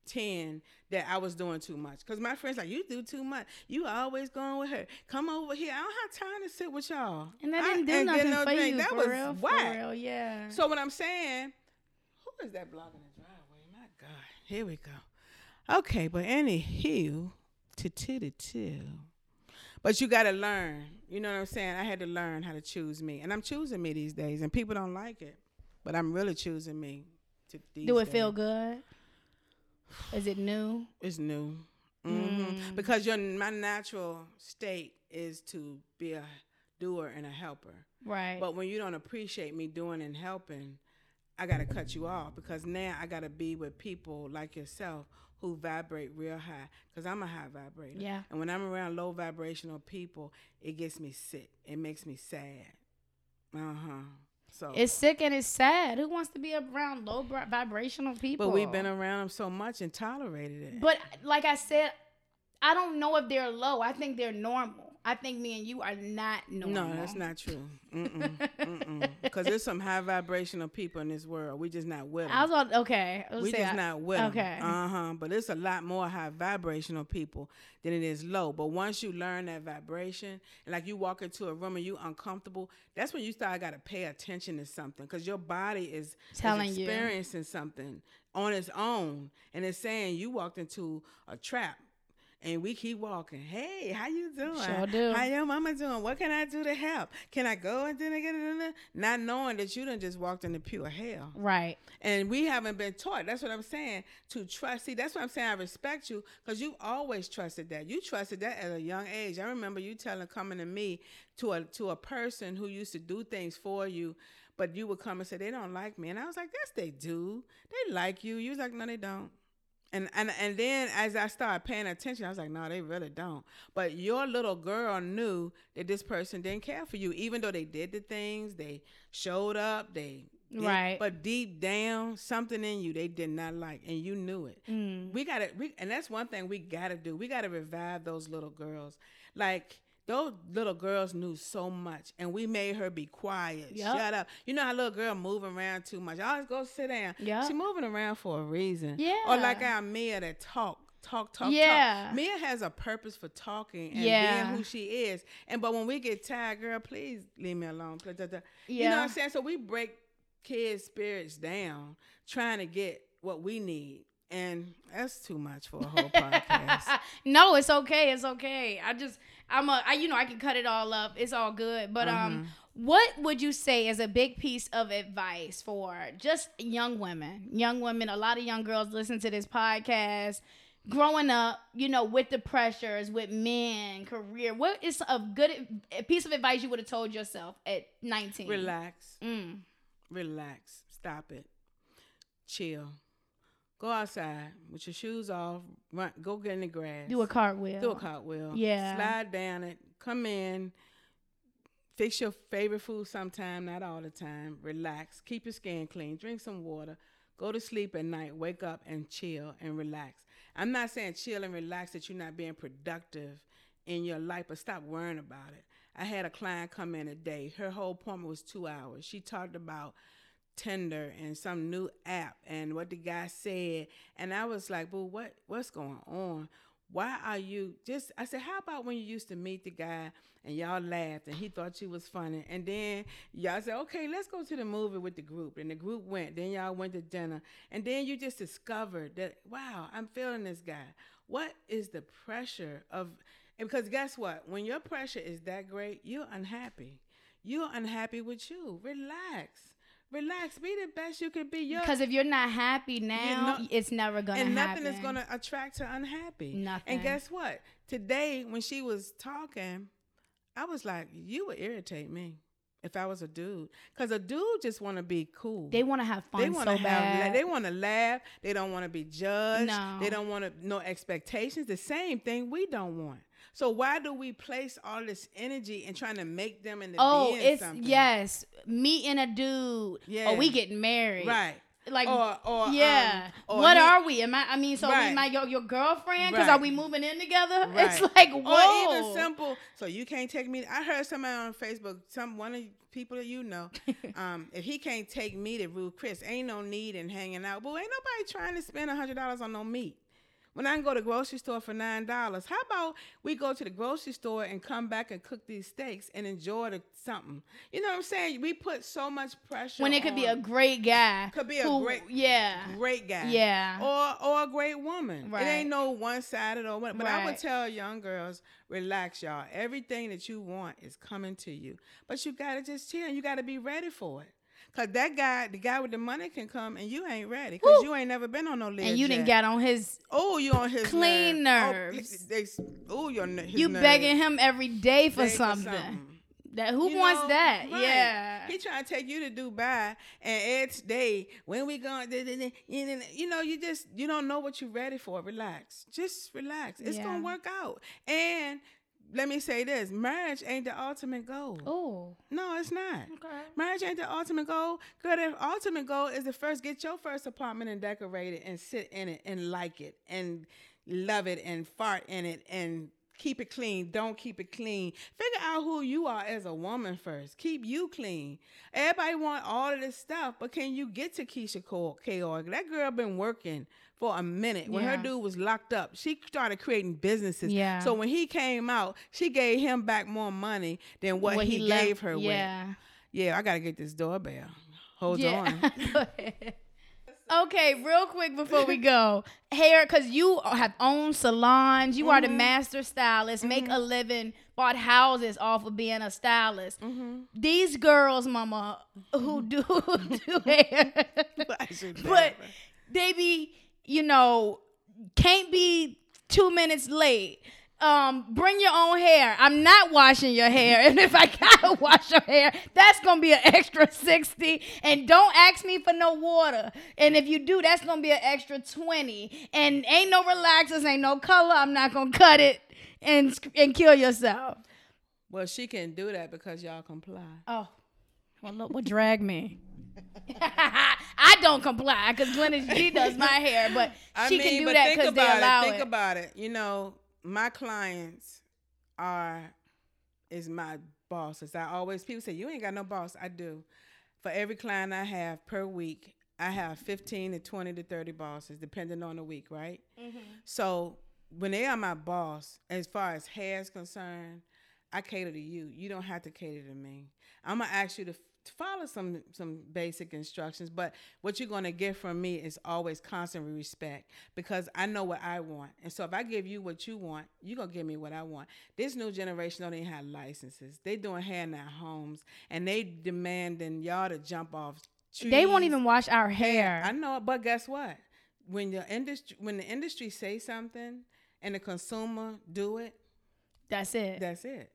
Speaker 3: 10 that I was doing too much. Because my friends like, you do too much. You always going with her. Come over here. I don't have time to sit with y'all.
Speaker 2: And that
Speaker 3: I-
Speaker 2: didn't do nothing
Speaker 3: no
Speaker 2: for you.
Speaker 3: That
Speaker 2: for
Speaker 3: was
Speaker 2: real,
Speaker 3: whack.
Speaker 2: Real, yeah.
Speaker 3: So what I'm saying, who is that blocking the driveway? My God. Here we go. Okay, but anywho, to to to to. But you gotta learn. You know what I'm saying? I had to learn how to choose me. And I'm choosing me these days. And people don't like it. But I'm really choosing me. To these
Speaker 2: do it
Speaker 3: days.
Speaker 2: feel good? Is it new?
Speaker 3: It's new. hmm Because your my natural state is to be a doer and a helper.
Speaker 2: Right.
Speaker 3: But when you don't appreciate me doing and helping, I got to cut you off because now I got to be with people like yourself who vibrate real high because I'm a high vibrator.
Speaker 2: Yeah.
Speaker 3: And when I'm around low vibrational people, it gets me sick. It makes me sad. Uh huh. So.
Speaker 2: it's sick and it's sad. Who wants to be around low vibrational people?
Speaker 3: but we've been around them so much and tolerated it.
Speaker 2: But like I said, I don't know if they're low. I think they're normal. I think me and you are not normal.
Speaker 3: No, that's not true. Because there's some high vibrational people in this world. We just not with 'em.
Speaker 2: I was on, okay. I was
Speaker 3: We just
Speaker 2: I-
Speaker 3: not with 'em.
Speaker 2: Okay.
Speaker 3: Uh huh. But it's a lot more high vibrational people than it is low. But once you learn that vibration, and like you walk into a room and you uncomfortable, that's when you start I got to pay attention to something because your body is is
Speaker 2: Telling you.
Speaker 3: experiencing something on its own, and it's saying you walked into a trap. And we keep walking. Hey, how you doing?
Speaker 2: Sure do.
Speaker 3: How your mama doing? What can I do to help? Can I go and then again? Not knowing that you done just walked into pure hell.
Speaker 2: Right.
Speaker 3: And we haven't been taught. That's what I'm saying. To trust. See, that's what I'm saying. I respect you because you've always trusted that. You trusted that at a young age. I remember you telling coming to me to a to a person who used to do things for you, but you would come and say they don't like me, and I was like, yes, they do. They like you. You was like, no, they don't. And, and and then as I started paying attention, I was like, no, they really don't. But your little girl knew that this person didn't care for you, even though they did the things, they showed up, they did-
Speaker 2: Right.
Speaker 3: But deep down, something in you they did not like, and you knew it.
Speaker 2: Mm.
Speaker 3: We gotta, we, and that's one thing we gotta do. We gotta revive those little girls. Like those little girls knew so much, and we made her be quiet.
Speaker 2: Yup.
Speaker 3: Shut up. You know how little girl moving around too much. I always go sit down.
Speaker 2: Yeah,
Speaker 3: She moving around for a reason.
Speaker 2: Yeah.
Speaker 3: Or like our Mia that talk. Talk, talk,
Speaker 2: Yeah.
Speaker 3: talk. Mia has a purpose for talking and
Speaker 2: Yeah.
Speaker 3: being who she is. And but when we get tired, girl, please leave me alone. Blah. You know what I'm saying? So we break kids' spirits down trying to get what we need. And that's too much for a whole podcast.
Speaker 2: no, it's okay. It's okay. I just I'm a I you know I can cut it all up. It's all good. But
Speaker 3: Uh-huh.
Speaker 2: um what would you say is a big piece of advice for just young women? Young women, a lot of young girls listen to this podcast. Growing up, you know, with the pressures, with men, career. What is a good a piece of advice you would have told yourself at 19?
Speaker 3: Relax.
Speaker 2: Mm.
Speaker 3: Relax. Stop it. Chill. Go outside with your shoes off. Run. Go get in the grass.
Speaker 2: Do a cartwheel.
Speaker 3: Do a cartwheel.
Speaker 2: Yeah.
Speaker 3: Slide down it. Come in. Fix your favorite food sometime, not all the time. Relax. Keep your skin clean. Drink some water. Go to sleep at night. Wake up and chill and relax. I'm not saying chill and relax that you're not being productive in your life, but stop worrying about it. I had a client come in a day. Her whole appointment was two hours. She talked about Tinder and some new app and what the guy said. And I was like, boo, what what's going on? Why are you just I said, how about when you used to meet the guy and y'all laughed and he thought you was funny and then y'all said, Okay, let's go to the movie with the group. And the group went, then y'all went to dinner. And then you just discovered that, wow, I'm feeling this guy. What is the pressure of and because guess what? When your pressure is that great, you're unhappy. You're unhappy with you. Relax. Relax. Be the best you can be.
Speaker 2: Because if you're not happy now, it's never gonna
Speaker 3: and
Speaker 2: happen.
Speaker 3: nothing is going to attract her unhappy.
Speaker 2: Nothing.
Speaker 3: And guess what? Today, when she was talking, I was like, you would irritate me if I was a dude. Because a dude just want to be cool.
Speaker 2: They want to have fun
Speaker 3: They want
Speaker 2: so
Speaker 3: to have.
Speaker 2: bad.
Speaker 3: They want to laugh. They don't want to be judged.
Speaker 2: No.
Speaker 3: They don't want to no expectations. The same thing we don't want. So why do we place all this energy in trying to make them into
Speaker 2: oh,
Speaker 3: being
Speaker 2: it's
Speaker 3: something?
Speaker 2: yes, meeting a dude.
Speaker 3: Yeah.
Speaker 2: Or we getting married.
Speaker 3: right.
Speaker 2: Like
Speaker 3: Or- or,
Speaker 2: yeah.
Speaker 3: um, or
Speaker 2: what
Speaker 3: he-
Speaker 2: are we? Am I? I mean, so
Speaker 3: Right.
Speaker 2: we might your your girlfriend? Because
Speaker 3: Right.
Speaker 2: are we moving in together?
Speaker 3: Right.
Speaker 2: It's like whoa.
Speaker 3: Or even simple. So you can't take me. I heard somebody on Facebook, some one of the people that you know, um, if he can't take me to Ruth Chris, ain't no need in hanging out. But ain't nobody trying to spend a hundred dollars on no meat. When I can go to the grocery store for nine dollars, how about we go to the grocery store and come back and cook these steaks and enjoy the something? You know what I'm saying? We put so much pressure
Speaker 2: when it could be a great guy.
Speaker 3: Could be a
Speaker 2: who-
Speaker 3: great-
Speaker 2: Yeah.
Speaker 3: great guy,
Speaker 2: Yeah.
Speaker 3: or or a great woman.
Speaker 2: Right.
Speaker 3: It ain't no one sided or what. But I would
Speaker 2: Right.
Speaker 3: tell young girls, relax, y'all. Everything that you want is coming to you, but you gotta just chill. And you gotta be ready for it. Cause that guy, the guy with the money, can come and you ain't ready. Cause you ain't never been on no Learjet.
Speaker 2: And you didn't get on his.
Speaker 3: Oh, you on his
Speaker 2: clean
Speaker 3: nerve.
Speaker 2: nerves.
Speaker 3: Oh, your
Speaker 2: You
Speaker 3: nerves.
Speaker 2: begging him every day for
Speaker 3: Beg
Speaker 2: something. That who
Speaker 3: You
Speaker 2: wants
Speaker 3: know,
Speaker 2: that?
Speaker 3: right.
Speaker 2: Yeah.
Speaker 3: He trying to take you to Dubai and it's day when we going you know, you just you don't know what you're ready for. Relax. Just relax. It's
Speaker 2: Yeah.
Speaker 3: gonna work out. And let me say this, marriage ain't the ultimate goal.
Speaker 2: Oh.
Speaker 3: No, it's not.
Speaker 2: Okay.
Speaker 3: Marriage ain't the ultimate goal. Girl, the ultimate goal is to first get your first apartment and decorate it and sit in it and like it and love it and fart in it and keep it clean, don't keep it clean. Figure out who you are as a woman first. Keep you clean. Everybody want all of this stuff, but can you get to Keyshia Ka'oir? That girl been working for a minute. When her dude was locked up, she started creating businesses.
Speaker 2: Yeah.
Speaker 3: So when he came out, she gave him back more money than what,
Speaker 2: What
Speaker 3: he,
Speaker 2: left-
Speaker 3: gave her with.
Speaker 2: Yeah.
Speaker 3: Yeah, I gotta get this doorbell. Hold
Speaker 2: Yeah.
Speaker 3: on.
Speaker 2: Okay, real quick before we go, hair, because you have owned salons, you
Speaker 3: Mm-hmm.
Speaker 2: are the master stylist, make a living, bought houses off of being a stylist.
Speaker 3: Mm-hmm.
Speaker 2: These girls, mama, who do do hair, but they be, you know, can't be two minutes late. Um, bring your own hair. I'm not washing your hair, and if I gotta wash your hair, that's gonna be an extra sixty. And don't ask me for no water. And if you do, that's gonna be an extra twenty. And ain't no relaxers, ain't no color. I'm not gonna cut it and and kill yourself.
Speaker 3: Well, she can do that because y'all comply.
Speaker 2: Oh, well, look what drag me. I don't comply because Glennis G does my hair, but
Speaker 3: I
Speaker 2: she
Speaker 3: mean,
Speaker 2: can do that because they allow
Speaker 3: it. Think
Speaker 2: it.
Speaker 3: about it. You know, my clients are is my bosses. I always people say you ain't got no boss. I do. For every client I have per week, I have fifteen to twenty to thirty bosses, depending on the week, right?
Speaker 2: Mm-hmm.
Speaker 3: So when they are my boss, as far as hair is concerned, I cater to you. You don't have to cater to me. I'm gonna ask you to follow some some basic instructions, but what you're gonna get from me is always constant respect because I know what I want, and so if I give you what you want, you're gonna give me what I want. This new generation don't even have licenses. They doing hair in their homes, and they demanding y'all to jump off.
Speaker 2: They won't even wash our hair.
Speaker 3: I know, but guess what? When the industry when the industry say something and the consumer do it,
Speaker 2: That's it.
Speaker 3: that's it.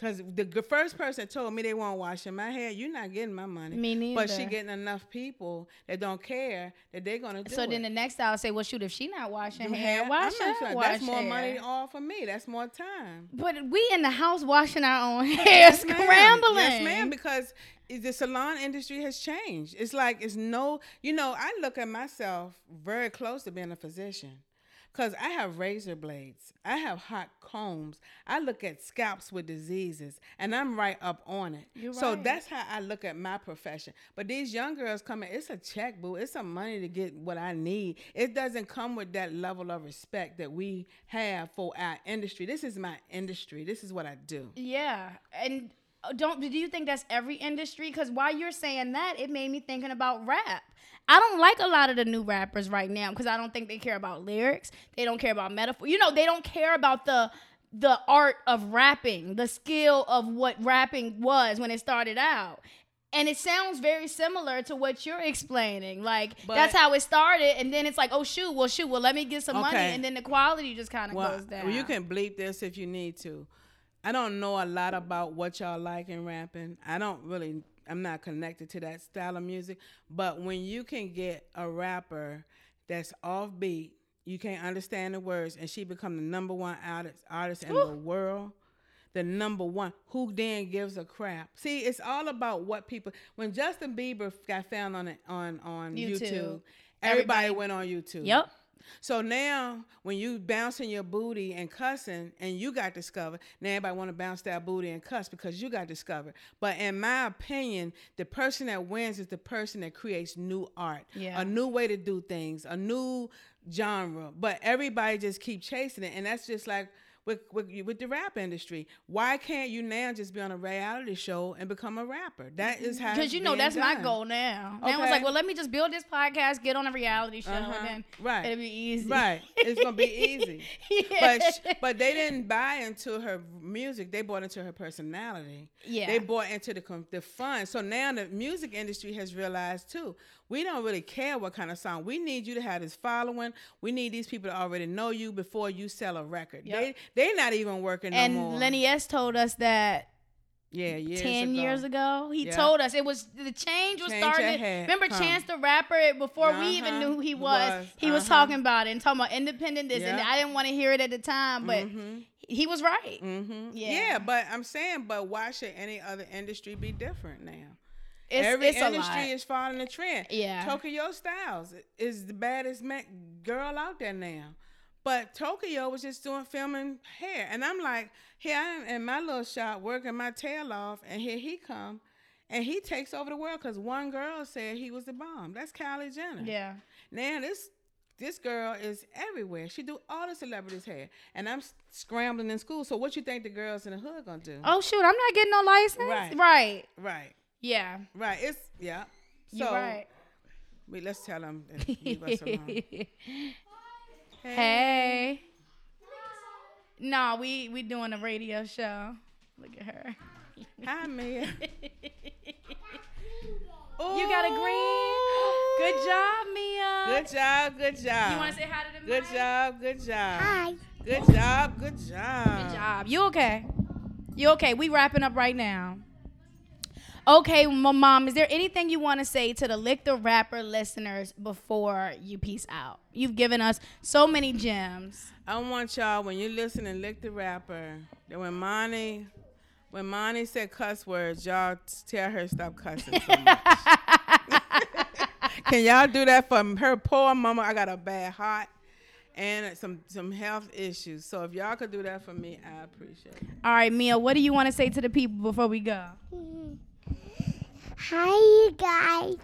Speaker 3: Cause the first person told me they weren't washing my hair, you're not getting my money.
Speaker 2: Me neither.
Speaker 3: But she getting enough people that don't care that they're gonna do it
Speaker 2: so
Speaker 3: it.
Speaker 2: then the next I'll say, well, shoot, if she not washing hair,
Speaker 3: hair?
Speaker 2: why
Speaker 3: I'm
Speaker 2: should I
Speaker 3: sure.
Speaker 2: wash
Speaker 3: That's more
Speaker 2: hair?
Speaker 3: money all for me. That's more time.
Speaker 2: But we in the house washing our own hair,
Speaker 3: Yes, ma'am.
Speaker 2: scrambling.
Speaker 3: Yes, ma'am. Because the salon industry has changed. It's like it's no, you know, I look at myself very close to being a physician. Cause I have razor blades, I have hot combs. I look at scalps with diseases, and I'm right up on it.
Speaker 2: You're
Speaker 3: so
Speaker 2: right.
Speaker 3: that's how I look at my profession. But these young girls coming, it's a check, boo. It's some money to get what I need. It doesn't come with that level of respect that we have for our industry. This is my industry. This is what I do.
Speaker 2: Yeah, and uh, don't do you think that's every industry? Because while you're saying that, it made me thinking about rap. I don't like a lot of the new rappers right now because I don't think they care about lyrics. They don't care about metaphor. You know, they don't care about the the art of rapping, the skill of what rapping was when it started out. And it sounds very similar to what you're explaining. Like that's how it started, and then it's like, oh shoot, well shoot, well let me get some money, and then the quality just kind of
Speaker 3: Well,
Speaker 2: goes down.
Speaker 3: well, you can bleep this if you need to. I don't know a lot about what y'all like in rapping. I don't really. I'm not connected to that style of music. But when you can get a rapper that's offbeat, you can't understand the words, and she become the number one artist artist in the world. The number one, who then gives a crap? See, it's all about what people. When Justin Bieber got found on it on on
Speaker 2: YouTube.
Speaker 3: YouTube,
Speaker 2: Everybody-
Speaker 3: everybody went on YouTube.
Speaker 2: Yep.
Speaker 3: So now, when you bouncing your booty and cussing, and you got discovered, now everybody want to bounce that booty and cuss because you got discovered. But in my opinion, the person that wins is the person that creates new art,
Speaker 2: Yeah.
Speaker 3: a new way to do things, a new genre. But everybody just keep chasing it, and that's just like. With, with, with the rap industry, why can't you now just be on a reality show and become a rapper? That is how.
Speaker 2: Because you know that's my goal now. Now I was like, well, let me just build this podcast, get on a reality show,
Speaker 3: Uh-huh.
Speaker 2: and then
Speaker 3: Right.
Speaker 2: it'll be easy.
Speaker 3: Right. It's gonna be easy.
Speaker 2: Yeah.
Speaker 3: But sh- but they didn't buy into her music. They bought into her personality.
Speaker 2: Yeah.
Speaker 3: They bought into the the fun. So now the music industry has realized too. We don't really care what kind of song. We need you to have this following. We need these people to already know you before you sell a record.
Speaker 2: Yep.
Speaker 3: They they're not even working
Speaker 2: and
Speaker 3: no more.
Speaker 2: Lenny S told us that
Speaker 3: yeah, years
Speaker 2: ten
Speaker 3: ago.
Speaker 2: years ago. He
Speaker 3: Yeah.
Speaker 2: told us it was the change was
Speaker 3: Change
Speaker 2: starting.
Speaker 3: ahead.
Speaker 2: Remember
Speaker 3: Come.
Speaker 2: Chance the Rapper before we even
Speaker 3: Uh-huh.
Speaker 2: knew who he was.
Speaker 3: Was.
Speaker 2: He was
Speaker 3: Uh-huh.
Speaker 2: talking about it and talking about independent this, and I didn't want to hear it at the time, but
Speaker 3: Mhm.
Speaker 2: he was right.
Speaker 3: Mhm.
Speaker 2: Yeah.
Speaker 3: Yeah. but I'm saying, but why should any other industry be different now?
Speaker 2: It's,
Speaker 3: Every
Speaker 2: it's
Speaker 3: industry is following the trend.
Speaker 2: Yeah.
Speaker 3: Tokyo Stylez is the baddest girl out there now. But Tokyo was just doing filming hair, and I'm like, here I am in my little shop working my tail off, and here he come, and he takes over the world because one girl said he was the bomb. That's Kylie Jenner.
Speaker 2: Yeah.
Speaker 3: Now this this girl is everywhere. She do all the celebrities' hair, and I'm scrambling in school. So what you think the girls in the hood gonna do?
Speaker 2: Oh shoot, I'm not getting no license.
Speaker 3: Right.
Speaker 2: Right.
Speaker 3: Right,
Speaker 2: Yeah.
Speaker 3: right. It's yeah. So
Speaker 2: You're right.
Speaker 3: wait, let's tell them. Leave us alone.
Speaker 2: Hey. No, we we doing a radio show. Look at her.
Speaker 3: Hi, Mia.
Speaker 2: You got a green. Good job, Mia.
Speaker 3: Good job. Good job.
Speaker 2: You want to say hi to the
Speaker 3: Good
Speaker 2: mic?
Speaker 3: job. Good job.
Speaker 4: Hi.
Speaker 3: Good job. Good job.
Speaker 2: Good job. You okay? You okay? We wrapping up right now. Okay, my mom, is there anything you want to say to the Lick the Rapper listeners before you peace out? You've given us so many gems.
Speaker 3: I want y'all when you listen and lick the rapper that when Monty when Monty said cuss words, y'all tell her stop cussing so much. Can y'all do that for her poor mama? I got a bad heart and some some health issues. So if y'all could do that for me, I appreciate it.
Speaker 2: All right, Mia, what do you want to say to the people before we go? Mm-hmm.
Speaker 4: Hi, you guys.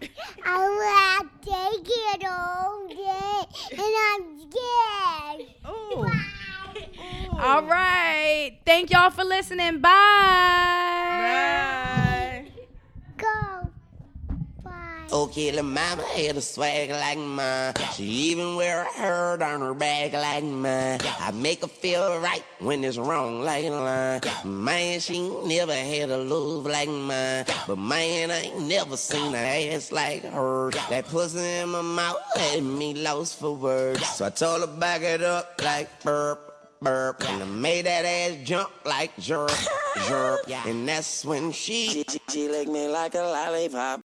Speaker 4: I will take it all day, and I'm scared.
Speaker 3: Ooh.
Speaker 2: All right. Thank y'all for listening. Bye.
Speaker 3: Bye.
Speaker 4: Go. Bye.
Speaker 1: Okay, the mama had a swag like mine. She even wear a herd on her back like mine. I make her feel right when it's wrong like line. Man, she never had a love like mine. But man, I ain't never seen a ass like her. That pussy in my mouth had me lost for words. So I told her back it up like burp. Burp, and I made that ass jump like jerk, jerk, Yeah. and that's when she, she, she licked me like a lollipop.